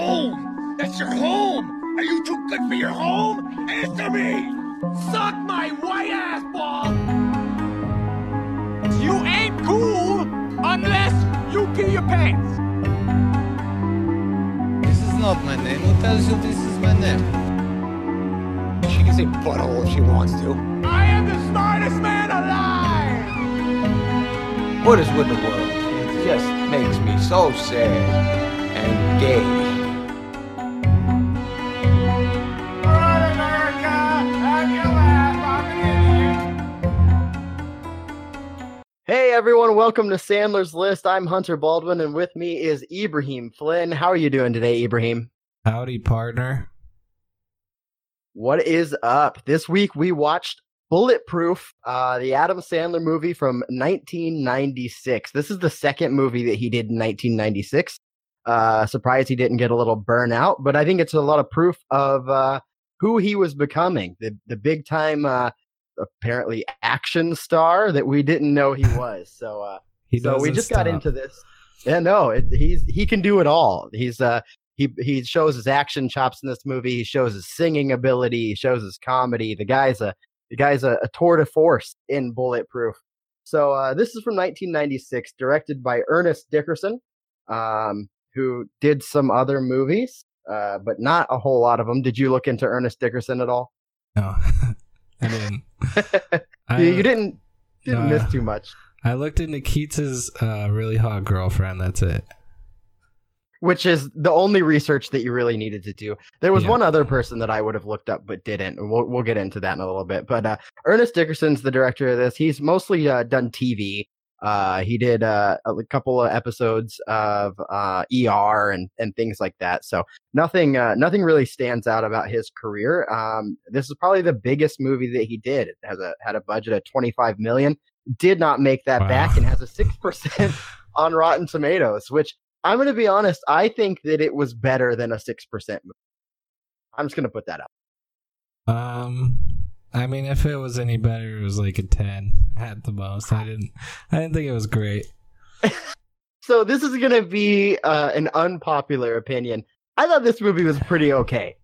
home. That's your home. Are you too good for your home? Answer me. Suck my white ass ball. You ain't cool unless you pee your pants. This is not my name. Who tells you this is my name? She can say butthole if she wants to. I am the smartest man alive. What is with the world? It just makes me so sad and gay. Everyone, welcome to Sandler's List. I'm Hunter Baldwin, and with me is Ibrahim Flynn. How are you doing today, Ibrahim? Howdy, partner. What is up? This week we watched Bulletproof, uh, the Adam Sandler movie from 1996. This is the second movie that he did in 1996. Uh, surprised he didn't get a little burnout, but I think it's a lot of proof of uh, who he was becoming. The the big time, uh, apparently action star that we didn't know he was. So, uh, He so we just got into this. Yeah, no, it, he's he can do it all. He's uh he he shows his action chops in this movie. He shows his singing ability. He shows his comedy. The guy's a the guy's a, a tour de force in Bulletproof. So uh, this is from 1996, directed by Ernest Dickerson, um, who did some other movies, uh, but not a whole lot of them. Did you look into Ernest Dickerson at all? No, I didn't. I, you, didn't didn't uh, miss too much. I looked into Keats's uh, really hot girlfriend. That's it. which is the only research that you really needed to do. There was Yeah. one other person that I would have looked up but didn't. We'll we'll get into that in a little bit. But uh, Ernest Dickerson's the director of this. He's mostly uh, done TV. Uh, he did uh, a couple of episodes of uh, ER and and things like that. So nothing uh, nothing really stands out about his career. Um, this is probably the biggest movie that he did. It has a had a budget of 25 million. Did not make that Wow. back and has a six percent on Rotten Tomatoes, which I'm going to be honest. I think that it was better than a six percent. I'm just going to put that up. Um, I mean, if it was any better, it was like a ten at the most. I didn't. I didn't think it was great. So this is going to be uh, an unpopular opinion. I thought this movie was pretty okay.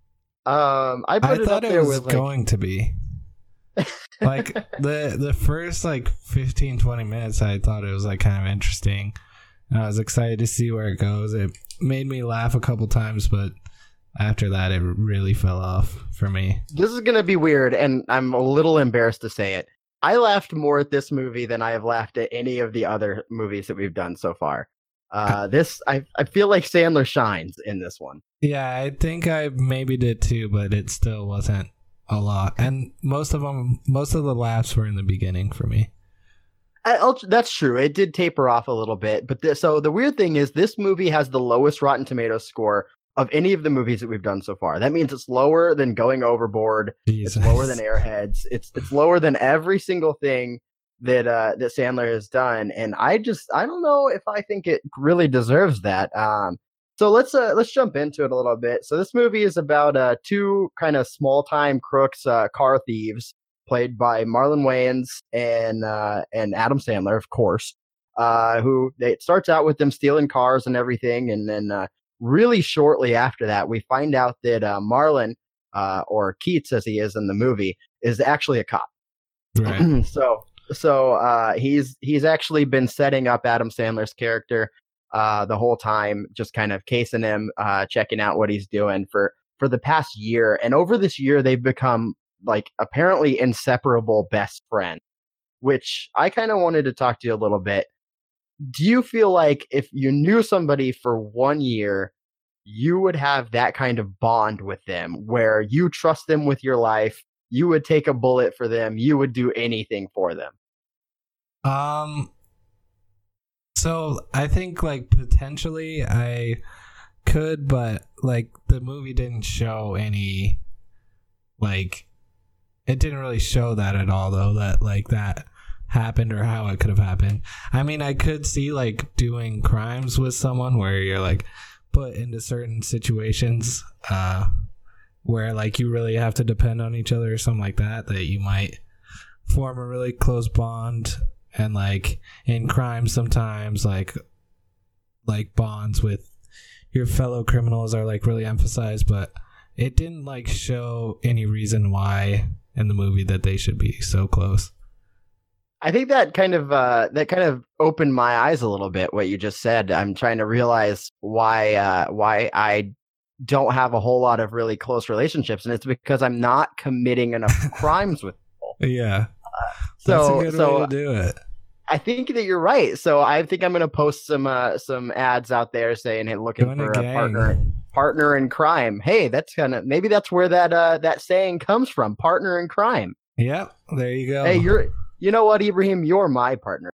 Um, I I thought it was with like, going to be. like the the first like 15 20 minutes i thought it was like kind of interesting and i was excited to see where it goes it made me laugh a couple times but after that it really fell off for me this is going to be weird, and I'm a little embarrassed to say it. I laughed more at this movie than I have laughed at any of the other movies that we've done so far. Uh, this I I feel like Sandler shines in this one. yeah i think i maybe did too but it still wasn't a lot and most of them most of the laughs were in the beginning for me I, that's true. It did taper off a little bit, but this, so the weird thing is, this movie has the lowest Rotten Tomatoes score of any of the movies that we've done so far. That means it's lower than Going Overboard. Jesus. It's lower than Airheads. It's it's lower than every single thing that uh, that Sandler has done, and I just I don't know if I think it really deserves that. Um, so let's uh, let's jump into it a little bit. So this movie is about uh, two kind of small time crooks, uh, car thieves, played by Marlon Wayans and uh, and Adam Sandler, of course. Uh, who they, it starts out with them stealing cars and everything, and then uh, really shortly after that, we find out that uh, Marlon, uh, or Keats as he is in the movie, is actually a cop. right so so uh, he's he's actually been setting up Adam Sandler's character uh, the whole time, just kind of casing him, uh, checking out what he's doing for for the past year. And over this year, they've become like apparently inseparable best friends. Which I kind of wanted to talk to you a little bit. Do you feel like if you knew somebody for one year, you would have that kind of bond with them where you trust them with your life? You would take a bullet for them. You would do anything for them. Um so I think like potentially I could but like the movie didn't show any like it didn't really show that at all though that like that happened or how it could have happened. I mean, I could see like doing crimes with someone where you're like put into certain situations uh where like you really have to depend on each other or something like that that you might form a really close bond and like in crime sometimes like like bonds with your fellow criminals are like really emphasized, but it didn't like show any reason why in the movie that they should be so close. I think that kind of uh, that kind of opened my eyes a little bit. What you just said, I'm trying to realize why uh, why I don't have a whole lot of really close relationships, and it's because I'm not committing enough crimes with people. Yeah, So that's a good so way to do it. I think that you're right. So I think I'm going to post some uh, some ads out there saying, "Hey, looking Join for a gang. partner partner in crime." Hey, that's kind of maybe that's where that uh, that saying comes from, partner in crime. Yep, there you go. Hey, you're you know what, Ibrahim, you're my partner.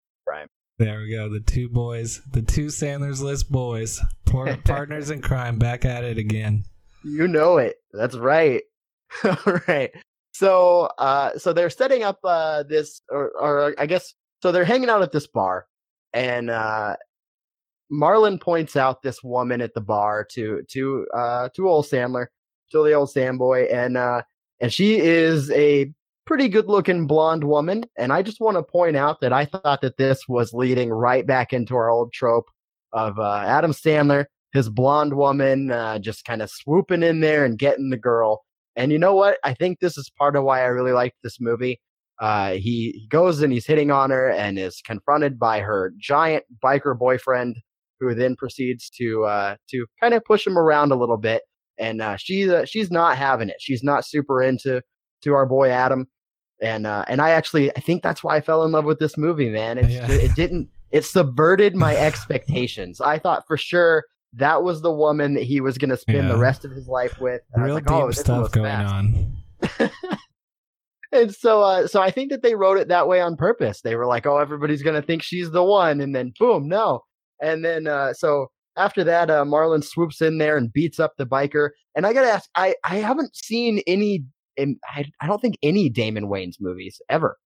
There we go. The two boys, the two Sandler's List boys, partners in crime, back at it again. You know it. That's right. All right. So, uh, so they're setting up uh, this, or, or I guess, so they're hanging out at this bar, and uh, Marlon points out this woman at the bar to to uh, to old Sandler, to the old Sandboy, and uh, and she is a pretty good looking blonde woman. And I just want to point out that I thought that this was leading right back into our old trope of uh, Adam Sandler, his blonde woman, uh, just kind of swooping in there and getting the girl. And you know what? I think this is part of why I really liked this movie. Uh, he, he goes and he's hitting on her and is confronted by her giant biker boyfriend, who then proceeds to uh, to kind of push him around a little bit. And uh, she's uh, she's not having it. She's not super into to our boy Adam. And uh, and I actually I think that's why I fell in love with this movie, man. It's, Yeah. It didn't it subverted my expectations. I thought for sure that was the woman that he was going to spend the rest of his life with. And Real like, deep oh, stuff going fast. on. And so, uh, so I think that they wrote it that way on purpose. They were like, "Oh, everybody's gonna think she's the one," and then boom, no. And then, uh, so after that, uh, Marlon swoops in there and beats up the biker. And I gotta ask, I I haven't seen any, in, I I don't think any Damon Wayans movies ever.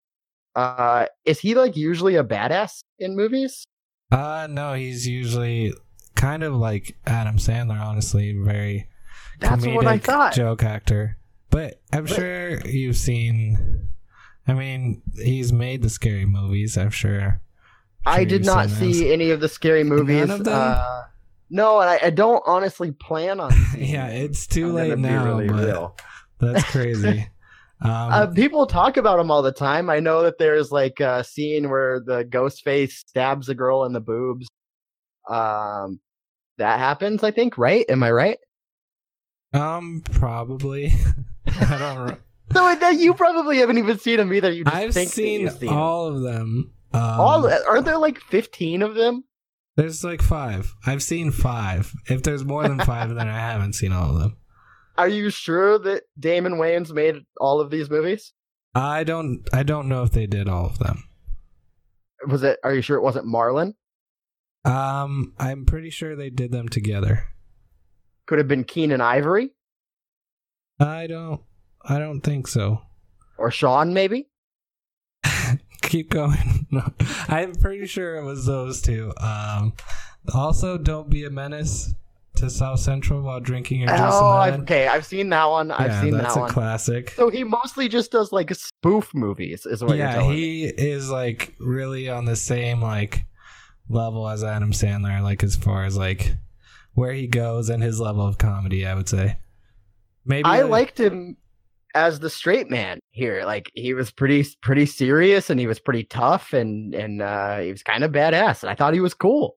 Uh, is he like usually a badass in movies? Uh no, he's usually kind of like Adam Sandler, honestly, very That's what I comedic thought. joke actor. But I'm But- sure you've seen. I mean, he's made the scary movies. I'm sure. I Sure did not see any of the scary movies. of them? Uh, no, and I, I don't honestly plan on. yeah, it's too I'm late now, really but real. That's crazy. um, Uh, people talk about them all the time. I know that there's like a scene where the ghost face stabs a girl in the boobs. Um, that happens, I think, right? Am I right? um, probably. I don't. So it- you probably haven't even seen them either. You just I've think seen seen all of them. Um, all. Aren't there like fifteen of them? There's like five. I've seen five. If there's more than five, then I haven't seen all of them. Are you sure that Damon Wayans made all of these movies? I don't. I don't know if they did all of them. Was it? Are you sure it wasn't Marlon? Um, I'm pretty sure they did them together. Could have been Keenen Ivory I don't. I don't think so. or Sean, maybe. Keep going. No, I'm pretty sure it was those two. Um, also, don't be a menace to South Central while drinking your juice Oh, I've, okay. I've seen that one. I've yeah, seen that's that a one. classic. So he mostly just does like spoof movies, is what you're yeah, me. he is like really on the same like level as Adam Sandler, like as far as like where he goes and his level of comedy. I would say. Maybe I like- liked him as the straight man here. Like he was pretty pretty serious and he was pretty tough and and uh, he was kind of badass. And I thought he was cool.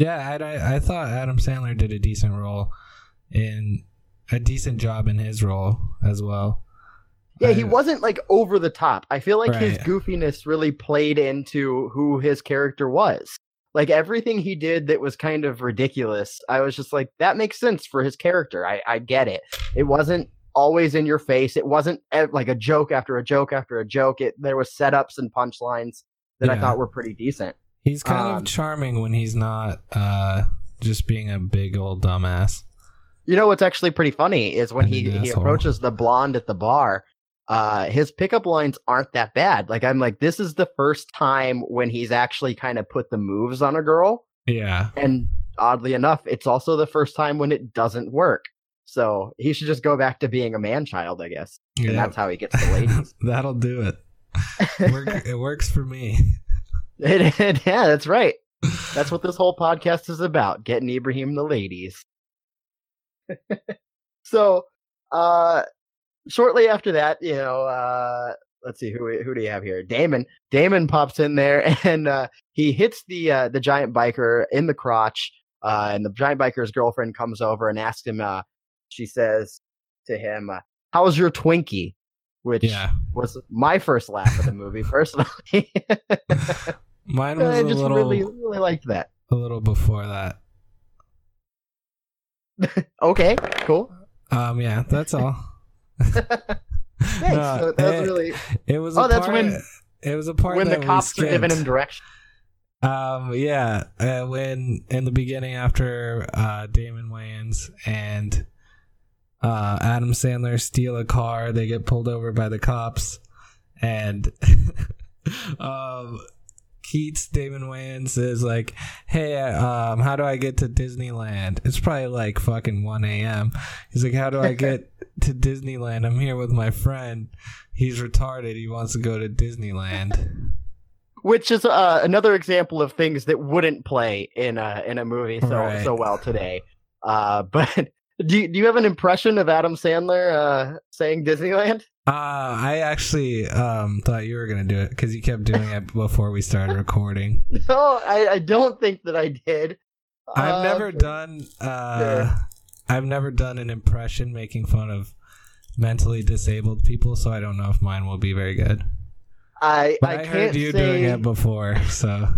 Yeah, I, I, I thought Adam Sandler did a decent role in a decent job in his role as well. Yeah, he wasn't like over the top. I feel like his goofiness really played into who his character was. Like everything he did that was kind of ridiculous, I was just like, that makes sense for his character. I, I get it. It wasn't always in your face. It wasn't like a joke after a joke after a joke. It there was setups and punchlines that I thought were pretty decent. He's kind Um, of charming when he's not uh, just being a big old dumbass. You know what's actually pretty funny is when And he, he approaches the blonde at the bar. Uh, his pickup lines aren't that bad. Like I'm like, this is the first time when he's actually kind of put the moves on a girl, Yeah, and oddly enough, it's also the first time when it doesn't work. So he should just go back to being a man child, I guess, and yeah. that's how he gets the ladies. That'll do it. It works for me. It- it- yeah, that's right. That's what this whole podcast is about: getting Ibrahim the ladies. so, uh, shortly after that, you know, uh, let's see who who do you have here? Damon. Damon pops in there and uh, he hits the uh, the giant biker in the crotch. Uh, and the giant biker's girlfriend comes over and asks him. Uh, she says to him, uh, "How's your Twinkie?" Which Yeah. was my first laugh of the movie, personally. Mine was I a just little really really liked that. a little before that. Okay, cool. Um, yeah, that's all. Thanks. No, so that was it- really It was. Oh, a that's part, when- it was a part when the cops are giving him direction. Um, yeah, uh, when in the beginning after uh, Damon Wayans and uh, Adam Sandler steal a car, they get pulled over by the cops, and um, Keats Damon Wayans is like, "Hey, um, how do I get to Disneyland?" It's probably like fucking one a.m. He's like, "How do I get to Disneyland? I'm here with my friend. He's retarded. He wants to go to Disneyland." which is uh, another example of things that wouldn't play in a in a movie so Right. so well today. Uh, but do you, do you have an impression of Adam Sandler uh, saying Disneyland? Uh, I actually um thought you were gonna do it because you kept doing it before we started recording. No, I, I don't think that I did. I've Uh, never done uh I've never done an impression making fun of mentally disabled people, so I don't know if mine will be very good. I But I, I, can't heard you say, doing it before, so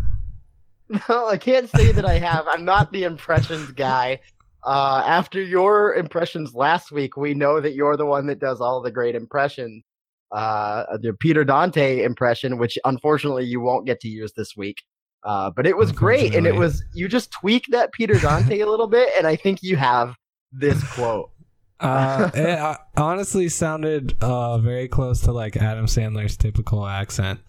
No, I can't say that I have. I'm not the impressions guy. Uh, after your impressions last week, we know that you're the one that does all the great impressions. Uh, the Peter Dante impression, which unfortunately you won't get to use this week. Uh, but it was great, and it was you just tweak that Peter Dante a little bit, and I think you have this quote. uh, it uh, honestly sounded uh very close to like Adam Sandler's typical accent.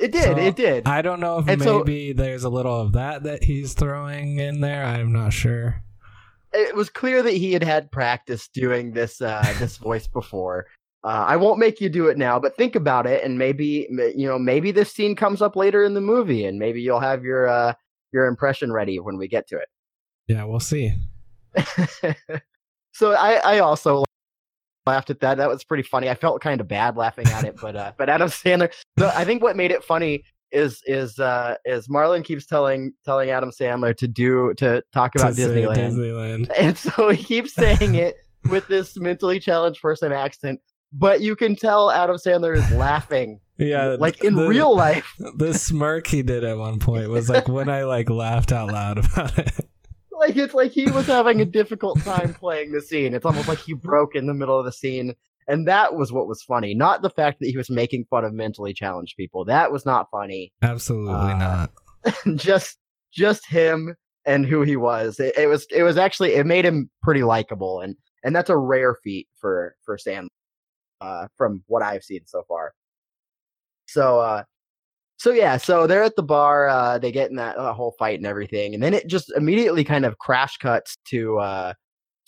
It did, So, it did. I don't know if And so- maybe there's a little of that that he's throwing in there. I'm not sure. It was clear that he had had practice doing this uh, this voice before. Uh, I won't make you do it now, but think about it, and maybe you know maybe this scene comes up later in the movie, and maybe you'll have your uh, your impression ready when we get to it. Yeah, we'll see. so I, I also laughed at that. That was pretty funny. I felt kind of bad laughing at it, but uh, but Adam Sandler. The, I think what made it funny is is uh, is Marlon keeps telling telling Adam Sandler to do to talk about To Disneyland. Disneyland. And so he keeps saying it with this mentally challenged person accent, but you can tell Adam Sandler is laughing. Yeah, like in the- real life. the smirk he did at one point was like when I like laughed out loud about it. Like it's like he was having a difficult time playing the scene. It's almost like he broke in the middle of the scene. And that was what was funny. Not the fact that he was making fun of mentally challenged people. That was not funny. Absolutely Uh, not. just just him and who he was. It, it was it was actually it made him pretty likable and and that's a rare feat for for Sam uh from what I've seen so far. So uh so yeah, so they're at the bar, uh they get in that uh, whole fight and everything and then it just immediately kind of crash cuts to uh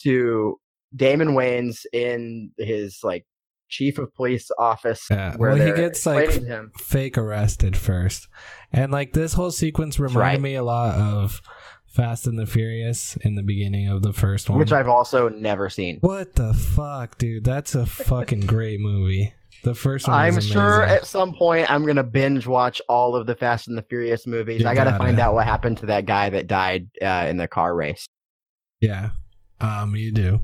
to Damon Wayans in his like chief of police office Yeah, where well, he gets, like, Fake arrested first, and like this whole sequence reminded right. me a lot of Fast and the Furious in the beginning of the first one. which I've also never seen. what the fuck, dude? That's a fucking great movie. The first one. I'm sure at some point I'm gonna binge watch all of the Fast and the Furious movies. You I gotta, gotta. find out what happened to that guy that died uh, in the car race. Yeah, um, you do.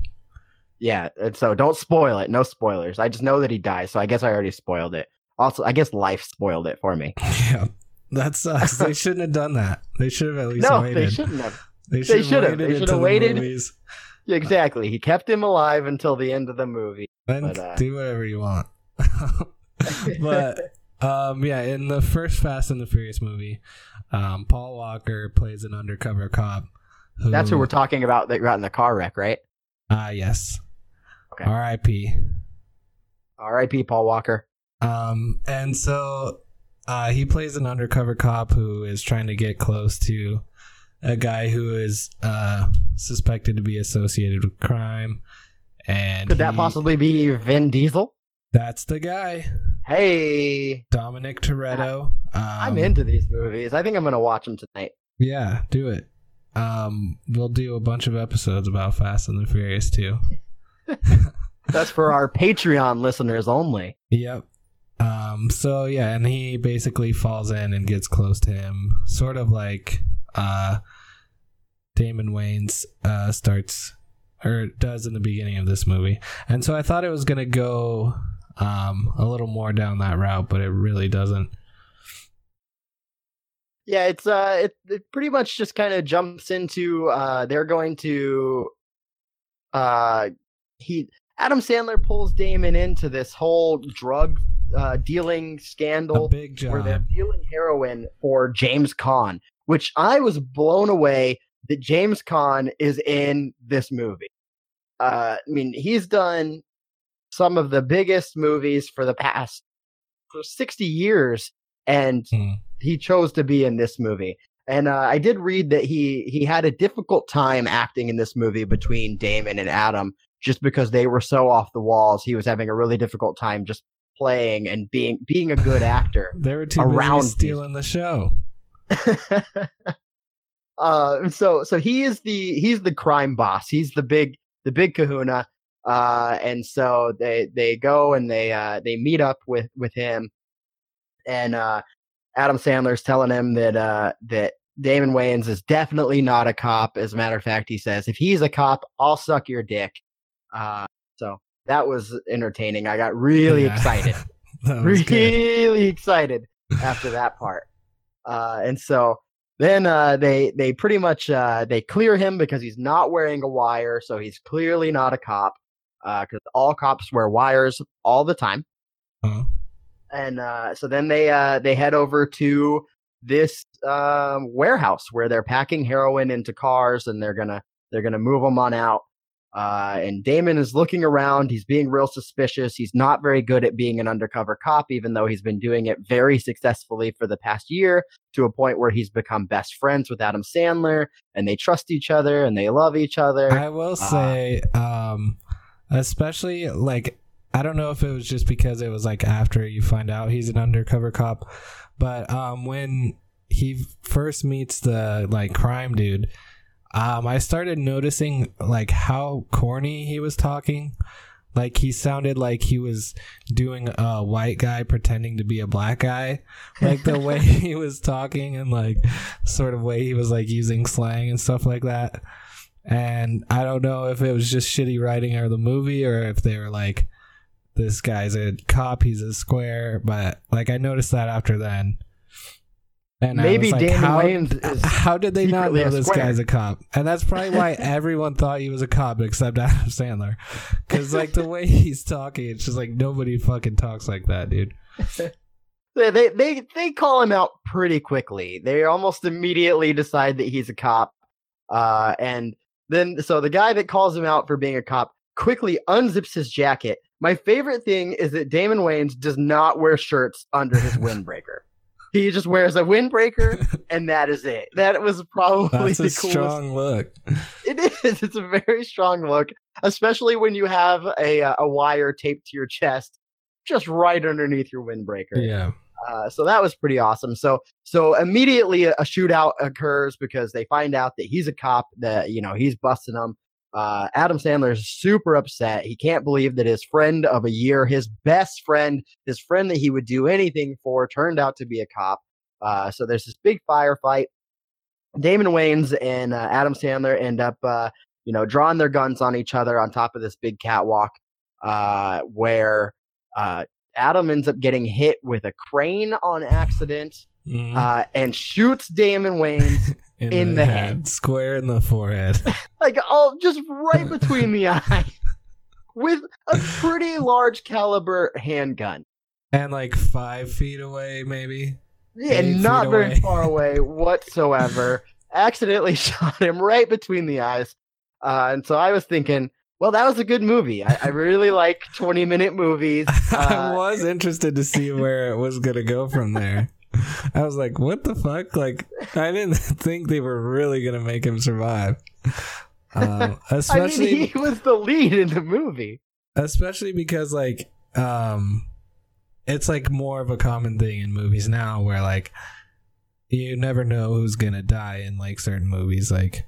Yeah, and so don't spoil it. No spoilers. I just know that he dies, so I guess I already spoiled it. Also, I guess life spoiled it for me. Yeah, that sucks. they shouldn't have done that. They should have at least no, waited. they shouldn't have. They They should have They until the waited. Exactly. He kept him alive until the end of the movie. Then But, uh, do whatever you want. but um, yeah, in the first Fast and the Furious movie, um, Paul Walker plays an undercover cop. Who, That's who we're talking about that got in the car wreck, right? Ah, yes. Okay. R.I.P. R.I.P. Paul Walker. Um, and so uh, he plays an undercover cop who is trying to get close to a guy who is uh, suspected to be associated with crime. And Could that possibly be Vin Diesel? That's the guy, Hey, Dominic Toretto. Um, I'm into these movies. I think I'm gonna watch them tonight. Yeah, do it. um, we'll do a bunch of episodes about Fast and the Furious too. That's for our Patreon listeners only. Yep. Um, so yeah, and he basically falls in and gets close to him, sort of like uh, Damon Wayans uh, starts or does in the beginning of this movie. And so I thought it was gonna go um, a little more down that route, but it really doesn't. Yeah, it's uh, it, it pretty much just kind of jumps into uh, they're going to uh, he Adam Sandler pulls Damon into this whole drug uh, dealing scandal where they're dealing heroin for James Caan, which I was blown away that James Caan is in this movie. Uh, I mean, he's done some of the biggest movies for the past for 60 years, and Hmm. he chose to be in this movie. And uh, I did read that he he had a difficult time acting in this movie between Damon and Adam, just because they were so off the walls. He was having a really difficult time just playing and being being a good actor. They were too around busy stealing the show. uh so so he is the he's the crime boss he's the big the big kahuna uh and so they they go and they uh they meet up with with him and uh adam sandler's telling him that uh that damon wayans is definitely not a cop as a matter of fact he says if he's a cop i'll suck your dick uh so that was entertaining i got really Yeah. excited was good. really excited after that part. Uh, and so then uh, they they pretty much uh, they clear him because he's not wearing a wire, so he's clearly not a cop. Uh because all cops wear wires all the time. Uh-huh. And uh, so then they uh, they head over to this um, warehouse where they're packing heroin into cars, and they're gonna they're gonna move them on out. Uh, and Damon is looking around. He's being real suspicious. He's not very good at being an undercover cop, even though he's been doing it very successfully for the past year to a point where he's become best friends with Adam Sandler and they trust each other and they love each other. I will say, um, especially like I don't know if it was just because it was like after you find out he's an undercover cop, but um, when he first meets the like crime dude, um, I started noticing like how corny he was talking. Like he sounded like he was doing a white guy pretending to be a black guy. Like the way he was talking and like sort of way he was like using slang and stuff like that. And I don't know if it was just shitty writing or the movie or if they were like, this guy's a cop, he's a square. But like I noticed that after then. And Maybe like, Damon how, Wayans is how did they not know this square. guy's a cop? And that's probably why everyone thought he was a cop except Adam Sandler. Because like the way he's talking, it's just like nobody fucking talks like that, dude. they, they they they call him out pretty quickly. They almost immediately decide that he's a cop. Uh, and then so the guy that calls him out for being a cop quickly unzips his jacket. My favorite thing is that Damon Wayans does not wear shirts under his windbreaker. He just wears a windbreaker, and that is it. That was probably That's the a coolest strong look. It is. It's a very strong look, especially when you have a uh, a wire taped to your chest, just right underneath your windbreaker. Yeah. Uh, so that was pretty awesome. So so immediately a, a shootout occurs because they find out that he's a cop. That you know he's busting them. Uh, Adam Sandler is super upset. He can't believe that his friend of a year, his best friend, his friend that he would do anything for, turned out to be a cop. Uh, so there's this big firefight. Damon Wayans and uh, Adam Sandler end up, uh, you know, drawing their guns on each other on top of this big catwalk, uh, where uh, Adam ends up getting hit with a crane on accident uh, and shoots Damon Wayans in the head. Square in the forehead. like oh, just right between the eye with a pretty large caliber handgun. and like five feet away, maybe. Yeah, Eight not very away. far away whatsoever. Accidentally shot him right between the eyes. Uh, and so I was thinking, well, that was a good movie. I, I really like 20 minute movies. I Uh, was interested to see where it was gonna go from there. I was like, "What the fuck?" Like, I didn't think they were really gonna make him survive. Um, I especially, mean, he was the lead in the movie. especially because like, um, it's like more of a common thing in movies now, where like, you never know who's gonna die in like certain movies. Like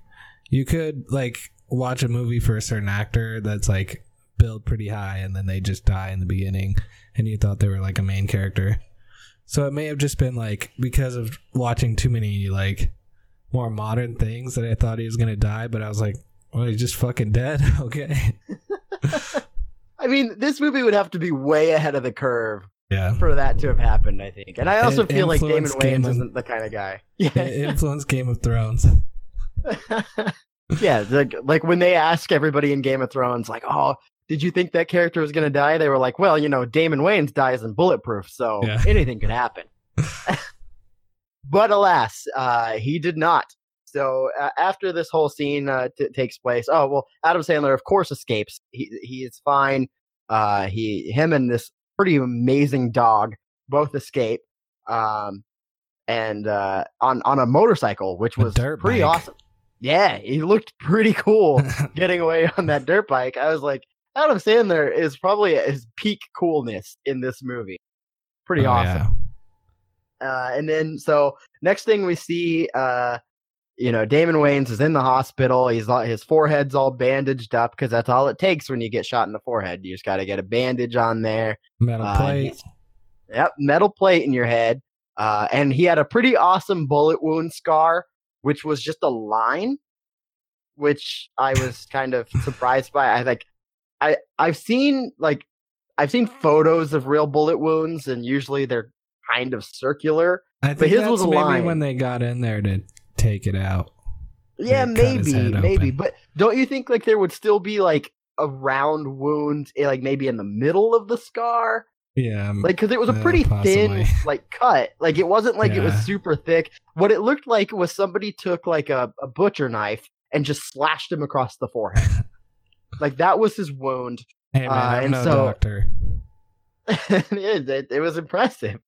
you could like watch a movie for a certain actor that's like build pretty high and then they just die in the beginning and you thought they were like a main character. So it may have just been like because of watching too many like more modern things that I thought he was gonna die, but I was like, well, he's just fucking dead. okay. I mean, this movie would have to be way ahead of the curve Yeah. for that to have happened. I think, and I also It feel like Damon Wayans of- isn't the kind of guy. Yeah, influenced Game of Thrones. yeah. Like, like when they ask everybody in Game of Thrones, like, "Oh, did you think that character was gonna die?" They were like, "Well, you know, Damon Wayans dies in Bulletproof, so Yeah. anything could happen." but alas, uh, he did not. So uh, after this whole scene uh, t- takes place, oh well, Adam Sandler of course escapes. He he is fine. Uh, he him and this pretty amazing dog both escape. Um, and uh, on on a motorcycle, which A was pretty bike. awesome. Yeah, he looked pretty cool getting away on that dirt bike. I was like, Adam Sandler is probably at his peak coolness in this movie. Pretty Oh, awesome. Uh, and then so next thing we see, uh, you know, Damon Wayans is in the hospital. He's his forehead's all bandaged up because that's all it takes when you get shot in the forehead. You just got to get a bandage on there. Metal Uh, plate. Yep, metal plate in your head. Uh, and he had a pretty awesome bullet wound scar, which was just a line, which I was kind of surprised by. I like, I I've seen like, I've seen photos of real bullet wounds, and usually they're kind of circular. I think his that's was a maybe line. when they got in there to take it out. Yeah, his maybe, maybe. open. But don't you think like there would still be like a round wound, eh, like maybe in the middle of the scar? Yeah. like because it was a Yeah, pretty thin like cut like it wasn't like it was super thick what it looked like was somebody took like a, a butcher knife and just slashed him across the forehead like that was his wound hey man, uh, I'm and no so- doctor. it, it, it was impressive.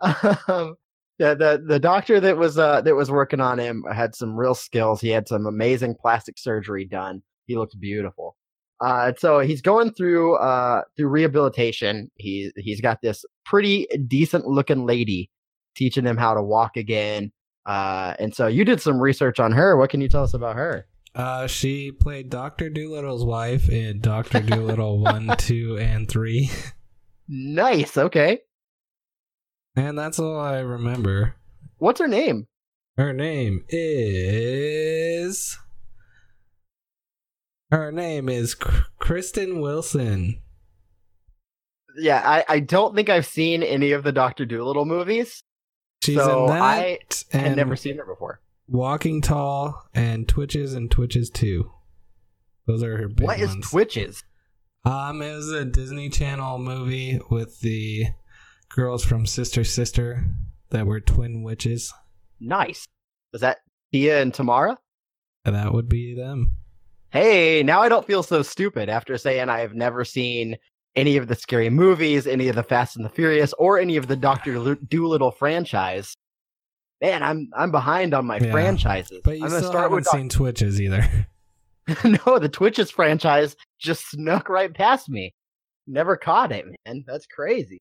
Um, the, the the doctor that was uh that was working on him had some real skills. He had some amazing plastic surgery done. He looked beautiful. Uh so he's going through uh through rehabilitation. He he's got this pretty decent looking lady teaching him how to walk again. Uh and so you did some research on her. What can you tell us about her Uh, she played Doctor Dolittle's wife in Doctor Dolittle one, two, and three, nice okay and that's all I remember. what's her name Her name is. Her name is Kristen Wilson. yeah i i don't think i've seen any of the dr dolittle movies She's So, in that I and I'd never seen her before. Walking Tall and Twitches and Twitches Two. Those are her big What is ones. Twitches? Um, it was a Disney Channel movie with the girls from Sister Sister that were twin witches. Nice. Is that Tia and Tamara? And that would be them. Hey, now I don't feel so stupid after saying I have never seen any of the scary movies, any of the Fast and the Furious, or any of the Doctor Dolittle franchise. Man, I'm I'm behind on my Yeah. franchises. But you I'm still start haven't with Doc- seen Twitches either. no, the Twitches franchise just snuck right past me. Never caught it, man. That's crazy.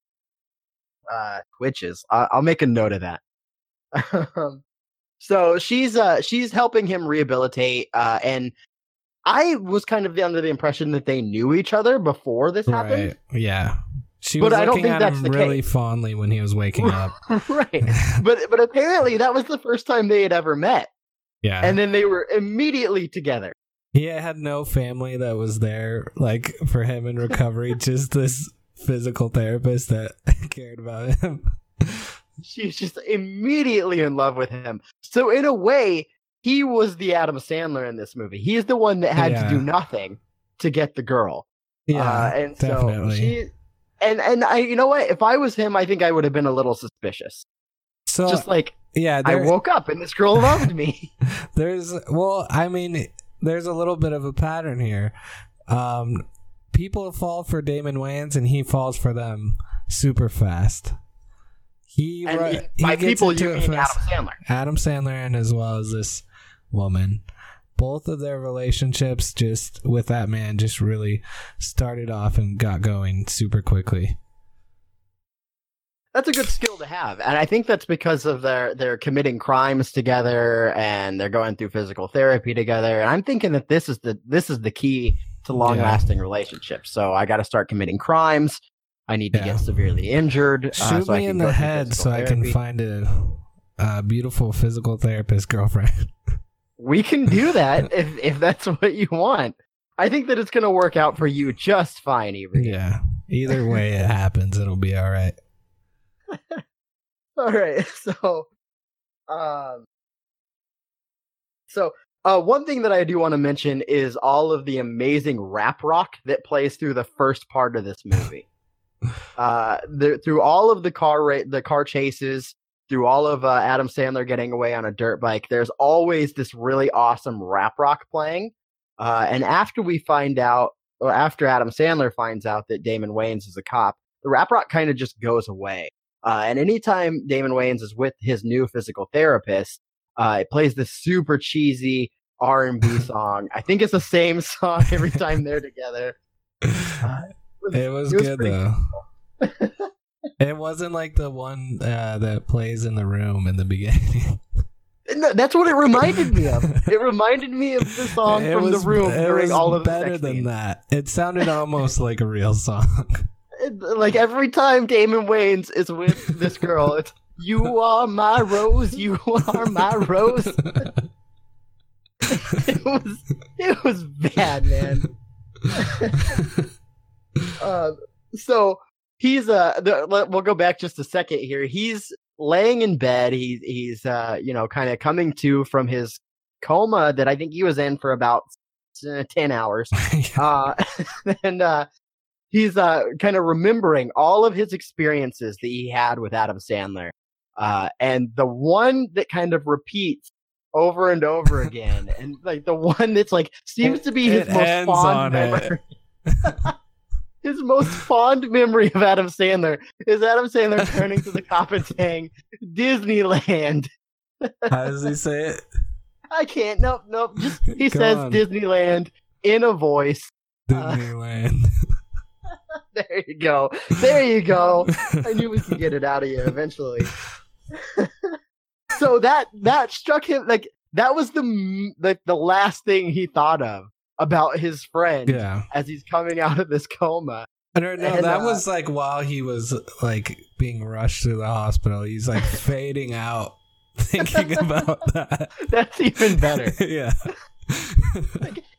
Uh, Twitches. I- I'll make a note of that. So she's uh she's helping him rehabilitate. Uh, and I was kind of under the impression that they knew each other before this happened. Yeah. She But was I don't looking think at that's him the really case. fondly when he was waking up. right. But but apparently that was the first time they had ever met, yeah. and then they were immediately together. he had no family that was there, like, for him in recovery, just this physical therapist that cared about him. She's just immediately in love with him. So in a way, he was the Adam Sandler in this movie. He's the one that had to do nothing to get the girl. Yeah. uh, and definitely. so she and and I you know what? If I was him, I think I would have been a little suspicious. so, just like yeah, I woke up and this girl loved me. there's, well, I mean, there's a little bit of a pattern here. Um, people fall for Damon Wayans and he falls for them super fast. He, and he by people you it mean Adam fast. Sandler. Adam Sandler and as well as this woman. Both of their relationships just with that man just really started off and got going super quickly. that's a good skill to have, and I think that's because of their they're committing crimes together and they're going through physical therapy together. And I'm thinking that this is the this is the key to long lasting relationships. So I got to start committing crimes. I need to Yeah. get severely injured. uh, Shoot so I me in the head so I can find a, a beautiful physical therapist girlfriend. We can do that if if that's what you want. I think that it's going to work out for you just fine, Avery. yeah. Either way it happens, it'll be all right. All right. So, um, so uh, one thing that I do want to mention is all of the amazing rap rock that plays through the first part of this movie. uh, the, through all of the car ra- the car chases, through all of uh, Adam Sandler getting away on a dirt bike, there's always this really awesome rap rock playing. Uh, and after we find out, or after Adam Sandler finds out that Damon Wayans is a cop, the rap rock kind of just goes away. Uh, and anytime Damon Wayans is with his new physical therapist, uh, it plays this super cheesy R and B song. I think it's the same song every time they're together. It was it was good though. it wasn't like the one uh, that plays in the room in the beginning. No, that's what it reminded me of. It reminded me of the song It from was- the room during all of the better sex than that. It sounded almost like a real song. It- Like every time Damon Wayans is with this girl, it's "You are my rose, you are my rose." It was it was bad, man. uh, so he's uh the, we'll go back just a second here. He's laying in bed. He's he's uh you know kind of coming to from his coma that i think he was in for about uh, 10 hours. Uh and uh he's uh kind of remembering all of his experiences that he had with adam sandler. Uh and the one that kind of repeats over and over again and like the one that's like seems to be his It most fond memory his most fond memory of Adam Sandler is Adam Sandler turning to the cop and saying, Disneyland. How does he say it? I can't. Nope, nope. Just he says on. Disneyland in a voice. Uh, Disneyland. There you go. There you go. I knew we could get it out of you eventually. so that that struck him like that was the like the last thing he thought of about his friend yeah. as he's coming out of this coma. I don't know. And, that uh, was like while he was like being rushed to the hospital. He's like fading out, thinking about that. That's even better. yeah.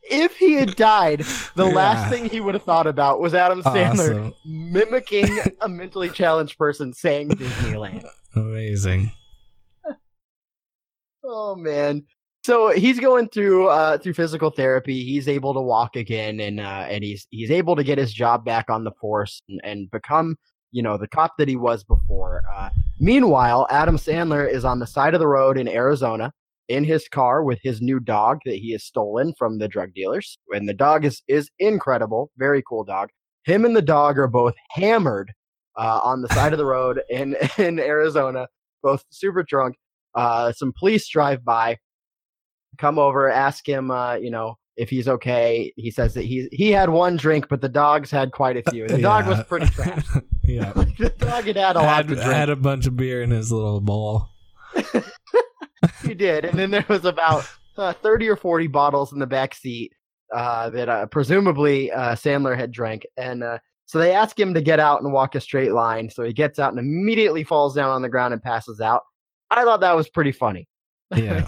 if he had died, the Yeah. last thing he would have thought about was Adam Sandler Awesome. mimicking a mentally challenged person saying Disneyland. Amazing. Oh man. So he's going through uh through physical therapy. He's able to walk again and uh and he's he's able to get his job back on the force and, and become, you know, the cop that he was before. Uh meanwhile, Adam Sandler is on the side of the road in Arizona in his car with his new dog that he has stolen from the drug dealers. And the dog is is incredible, very cool dog. Him and the dog are both hammered uh, on the side of the road in in Arizona, both super drunk. Uh, some police drive by, come over, ask him, uh, you know, if he's okay. He says that he he had one drink, but the dogs had quite a few. The dog was pretty trash. Yeah. the dog had had a lot had, to drink. had a bunch of beer in his little bowl. He did, and then there was about uh, thirty or forty bottles in the back seat uh, that uh, presumably uh, Sandler had drank, and uh, so they ask him to get out and walk a straight line. So he gets out and immediately falls down on the ground and passes out. I thought that was pretty funny. Yeah.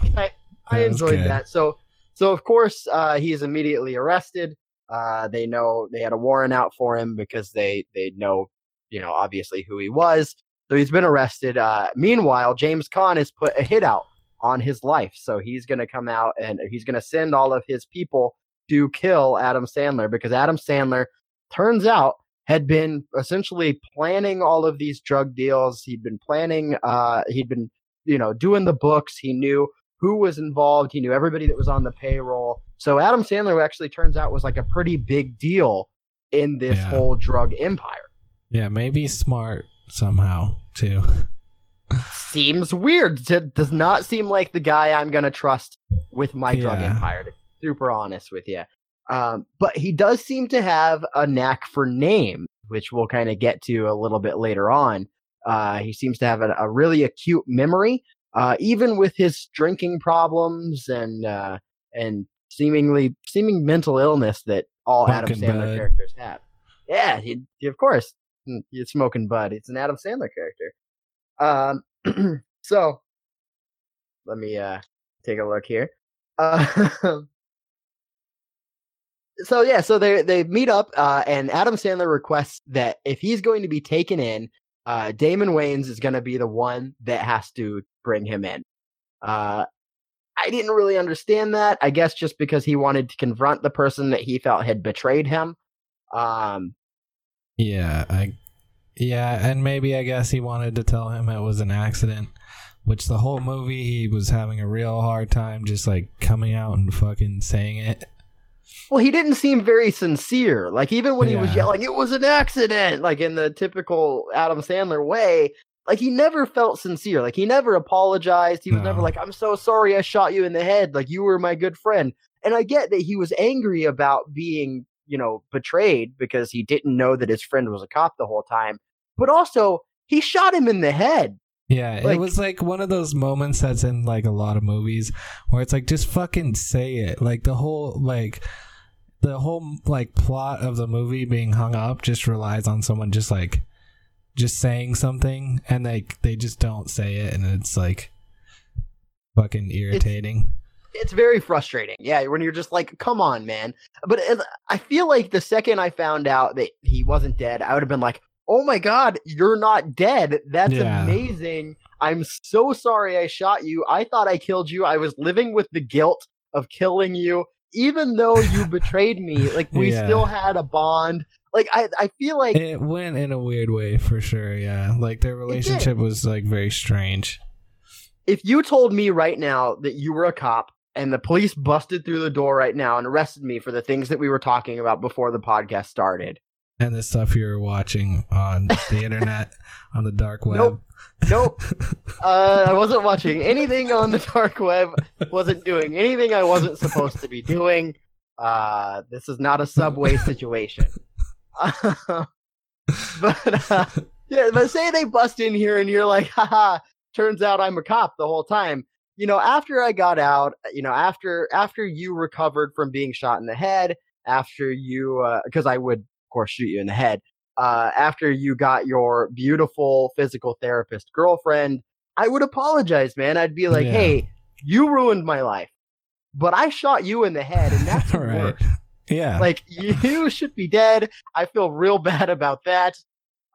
I enjoyed that. So, so of course, uh, he is immediately arrested. Uh, they know they had a warrant out for him because they they know, you know, obviously who he was. So he's been arrested. Uh, meanwhile, James Caan has put a hit out on his life. So he's going to come out and he's going to send all of his people to kill Adam Sandler because Adam Sandler turns out had been essentially planning all of these drug deals. He'd been planning. Uh, he'd been you know doing the books. He knew who was involved. He knew everybody that was on the payroll. So Adam Sandler actually turns out was like a pretty big deal in this Yeah. whole drug empire. Yeah, maybe smart somehow too. Seems weird. D- Does not seem like the guy I'm gonna trust with my drug empire. To be super honest with you, um, but he does seem to have a knack for name, which we'll kind of get to a little bit later on. Uh, he seems to have a, a really acute memory, uh, even with his drinking problems and uh, and seemingly seeming mental illness that all Adam Sandler bud. characters have. Yeah, he, he- of course, mm, he's smoking bud. It's an Adam Sandler character. Um, so let me uh take a look here. Uh, so yeah, so they they meet up, uh, and Adam Sandler requests that if he's going to be taken in, uh, Damon Wayans is going to be the one that has to bring him in. Uh, I didn't really understand that. I guess just because he wanted to confront the person that he felt had betrayed him. Um, Yeah, I yeah, and maybe I guess he wanted to tell him it was an accident, which the whole movie he was having a real hard time just like coming out and fucking saying it. Well, he didn't seem very sincere. Like even when he was yelling, "It was an accident," like in the typical Adam Sandler way. Like he never felt sincere. Like he never apologized. He was never like, "I'm so sorry, I shot you in the head." Like you were my good friend. And I get that he was angry about being, you know, betrayed because he didn't know that his friend was a cop the whole time. But also, he shot him in the head. Yeah, Like- it was like one of those moments that's in like a lot of movies where it's like just fucking say it. Like the whole like the whole like plot of the movie being hung up just relies on someone just like just saying something and they they just don't say it and it's like fucking irritating. it's very frustrating. Yeah, when you're just like, come on, man. But it, I feel like the second I found out that he wasn't dead, I would have been like, oh my god, you're not dead. That's Yeah. amazing. I'm so sorry I shot you. I thought I killed you. I was living with the guilt of killing you. Even though you betrayed me, like we Yeah. still had a bond. Like I, I feel like It went in a weird way for sure, yeah. Like their relationship was like very strange. if you told me right now that you were a cop and the police busted through the door right now and arrested me for the things that we were talking about before the podcast started, And the stuff you're watching on the internet, on the dark web. Nope. Nope. uh, I wasn't watching anything on the dark web. Wasn't doing anything I wasn't supposed to be doing. Uh, this is not a subway situation. but uh, yeah, but say they bust in here and you're like, haha. Turns out I'm a cop the whole time. You know, after I got out, you know, after after you recovered from being shot in the head, after you, because I would, course, shoot you in the head uh, after you got your beautiful physical therapist girlfriend, I would apologize, man. I'd be like, Yeah. hey, you ruined my life, but I shot you in the head, and that's Right. worse. Yeah. Like, you should be dead. I feel real bad about that.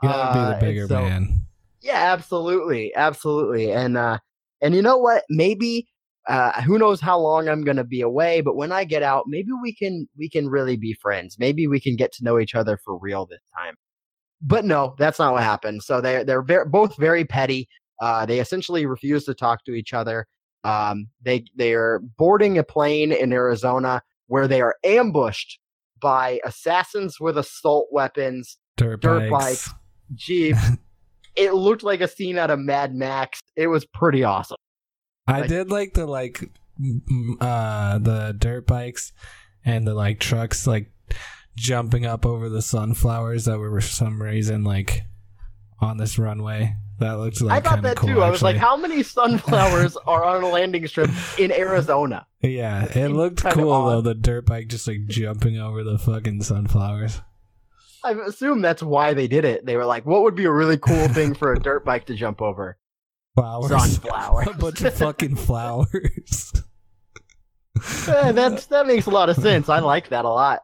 you gotta uh, be the bigger so- man. Yeah, absolutely, absolutely. And uh, and you know what? Maybe uh, who knows how long I'm gonna be away, but when I get out, maybe we can we can really be friends. Maybe we can get to know each other for real this time. But no, that's not what happened. So they they're ver- both very petty. Uh, they essentially refuse to talk to each other. Um, they they are boarding a plane in Arizona where they are ambushed by assassins with assault weapons Dirt, dirt bikes. jeeps. it looked like a scene out of Mad Max. It was pretty awesome. I Like- did like the like uh the dirt bikes and the like trucks like jumping up over the sunflowers that were for some reason like on this runway. That looks like I thought that cool, too. I was like, how many sunflowers are on a landing strip in Arizona? Yeah, it seemed looked cool though. The dirt bike just like jumping over the fucking sunflowers. I assume that's why they did it. They were like, what would be a really cool thing for a dirt bike to jump over? Flowers. Sunflowers. a bunch of fucking flowers. Eh, that's that makes a lot of sense. I like that a lot.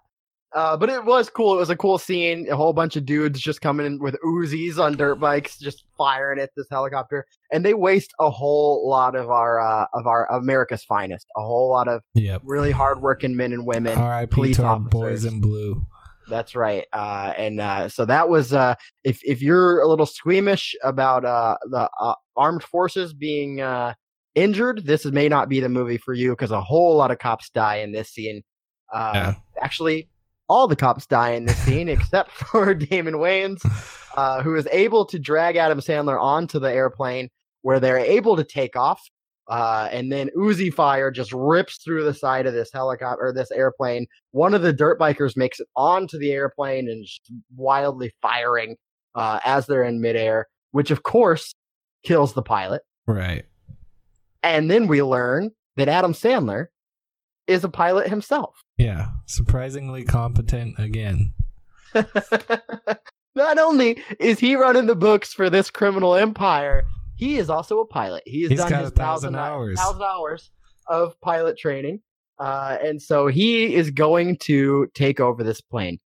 Uh, but it was cool. It was a cool scene. A whole bunch of dudes just coming in with Uzis on dirt bikes, just firing at this helicopter, and they waste a whole lot of our uh, of our America's finest. A whole lot of yep. really hardworking men and women. R.I.P. police to our boys in blue. That's right. Uh, and uh, so that was uh, if if you're a little squeamish about uh, the uh, armed forces being uh, injured, this may not be the movie for you because a whole lot of cops die in this scene. Uh, Yeah. Actually, all the cops die in this scene except for Damon Wayans, uh, who is able to drag Adam Sandler onto the airplane where they're able to take off. Uh, and then Uzi fire just rips through the side of this helicopter or this airplane. One of the dirt bikers makes it onto the airplane and wildly firing uh, as they're in midair. which of course kills the pilot. Right. And then we learn that Adam Sandler is a pilot himself. Yeah. Surprisingly competent again. Not only is he running the books for this criminal empire, he is also a pilot. He has He's done got his a thousand thousand hours. thousand hours of pilot training, uh, and so he is going to take over this plane,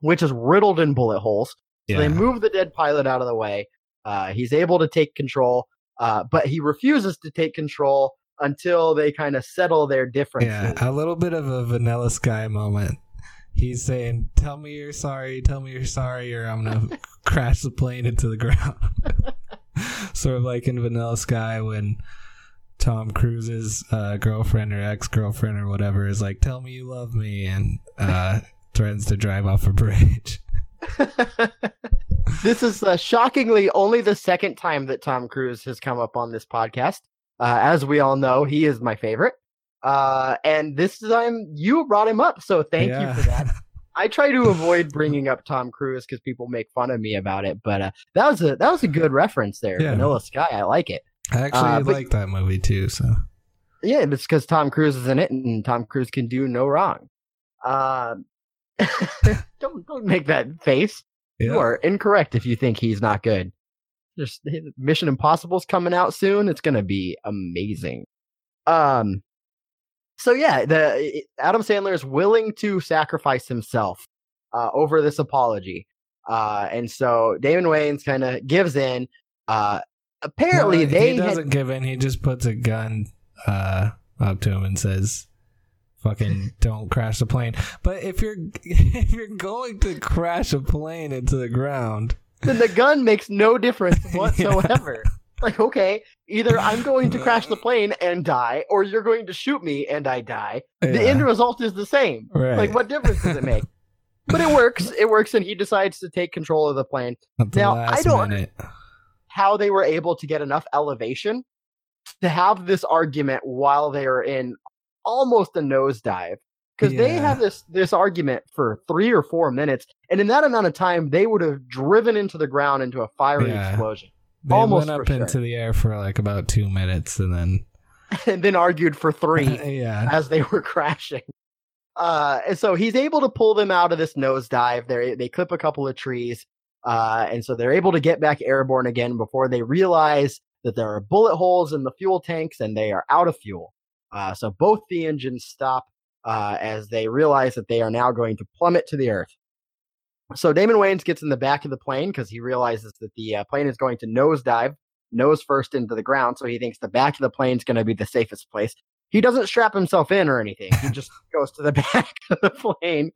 which is riddled in bullet holes. So they move the dead pilot out of the way. Uh, he's able to take control, uh, but he refuses to take control until they kind of settle their differences. Yeah. A little bit of a vanilla sky moment. He's saying, Tell me you're sorry, tell me you're sorry, or I'm gonna crash the plane into the ground. sort of like in Vanilla Sky when Tom Cruise's uh, girlfriend or ex girlfriend or whatever is like, Tell me you love me and uh threatens to drive off a bridge. this is uh, shockingly only the second time that Tom Cruise has come up on this podcast. Uh, as we all know, he is my favorite. Uh, and this time you brought him up, so thank you for that. I try to avoid bringing up Tom Cruise because people make fun of me about it, but uh, that was a that was a good reference there. Yeah. Vanilla Sky, I like it. I actually Uh, but- like that movie too, so Yeah, it's because Tom Cruise is in it, and Tom Cruise can do no wrong. Um, don't don't make that face. You are incorrect if you think he's not good. Just Mission Impossible's coming out soon. It's gonna be amazing. Um, so yeah, the Adam Sandler is willing to sacrifice himself uh, over this apology, uh, and so Damon Wayans kind of gives in. Uh, apparently, No, they he doesn't give in. He just puts a gun uh, up to him and says, "Fucking don't crash the plane." But if you're if you're going to crash a plane into the ground, then the gun makes no difference whatsoever. Like, okay, either I'm going to crash the plane and die, or you're going to shoot me and I die. The end result is the same. right? Like, what difference does it make? but it works. It works, and he decides to take control of the plane. The now, I don't- minute. How they were able to get enough elevation to have this argument while they are in almost a nosedive. Because they have this this argument for three or four minutes, and in that amount of time, they would have driven into the ground into a fiery Yeah. explosion. They almost went up for into the air for like about two minutes, and then and then argued for three yeah, as they were crashing. Uh, and so he's able to pull them out of this nosedive. They they clip a couple of trees, uh, and so they're able to get back airborne again before they realize that there are bullet holes in the fuel tanks and they are out of fuel. Uh, so both the engines stop uh, as they realize that they are now going to plummet to the earth. So Damon Wayans gets in the back of the plane because he realizes that the uh, plane is going to nosedive, nose first into the ground. So he thinks the back of the plane is going to be the safest place. He doesn't strap himself in or anything. He just goes to the back of the plane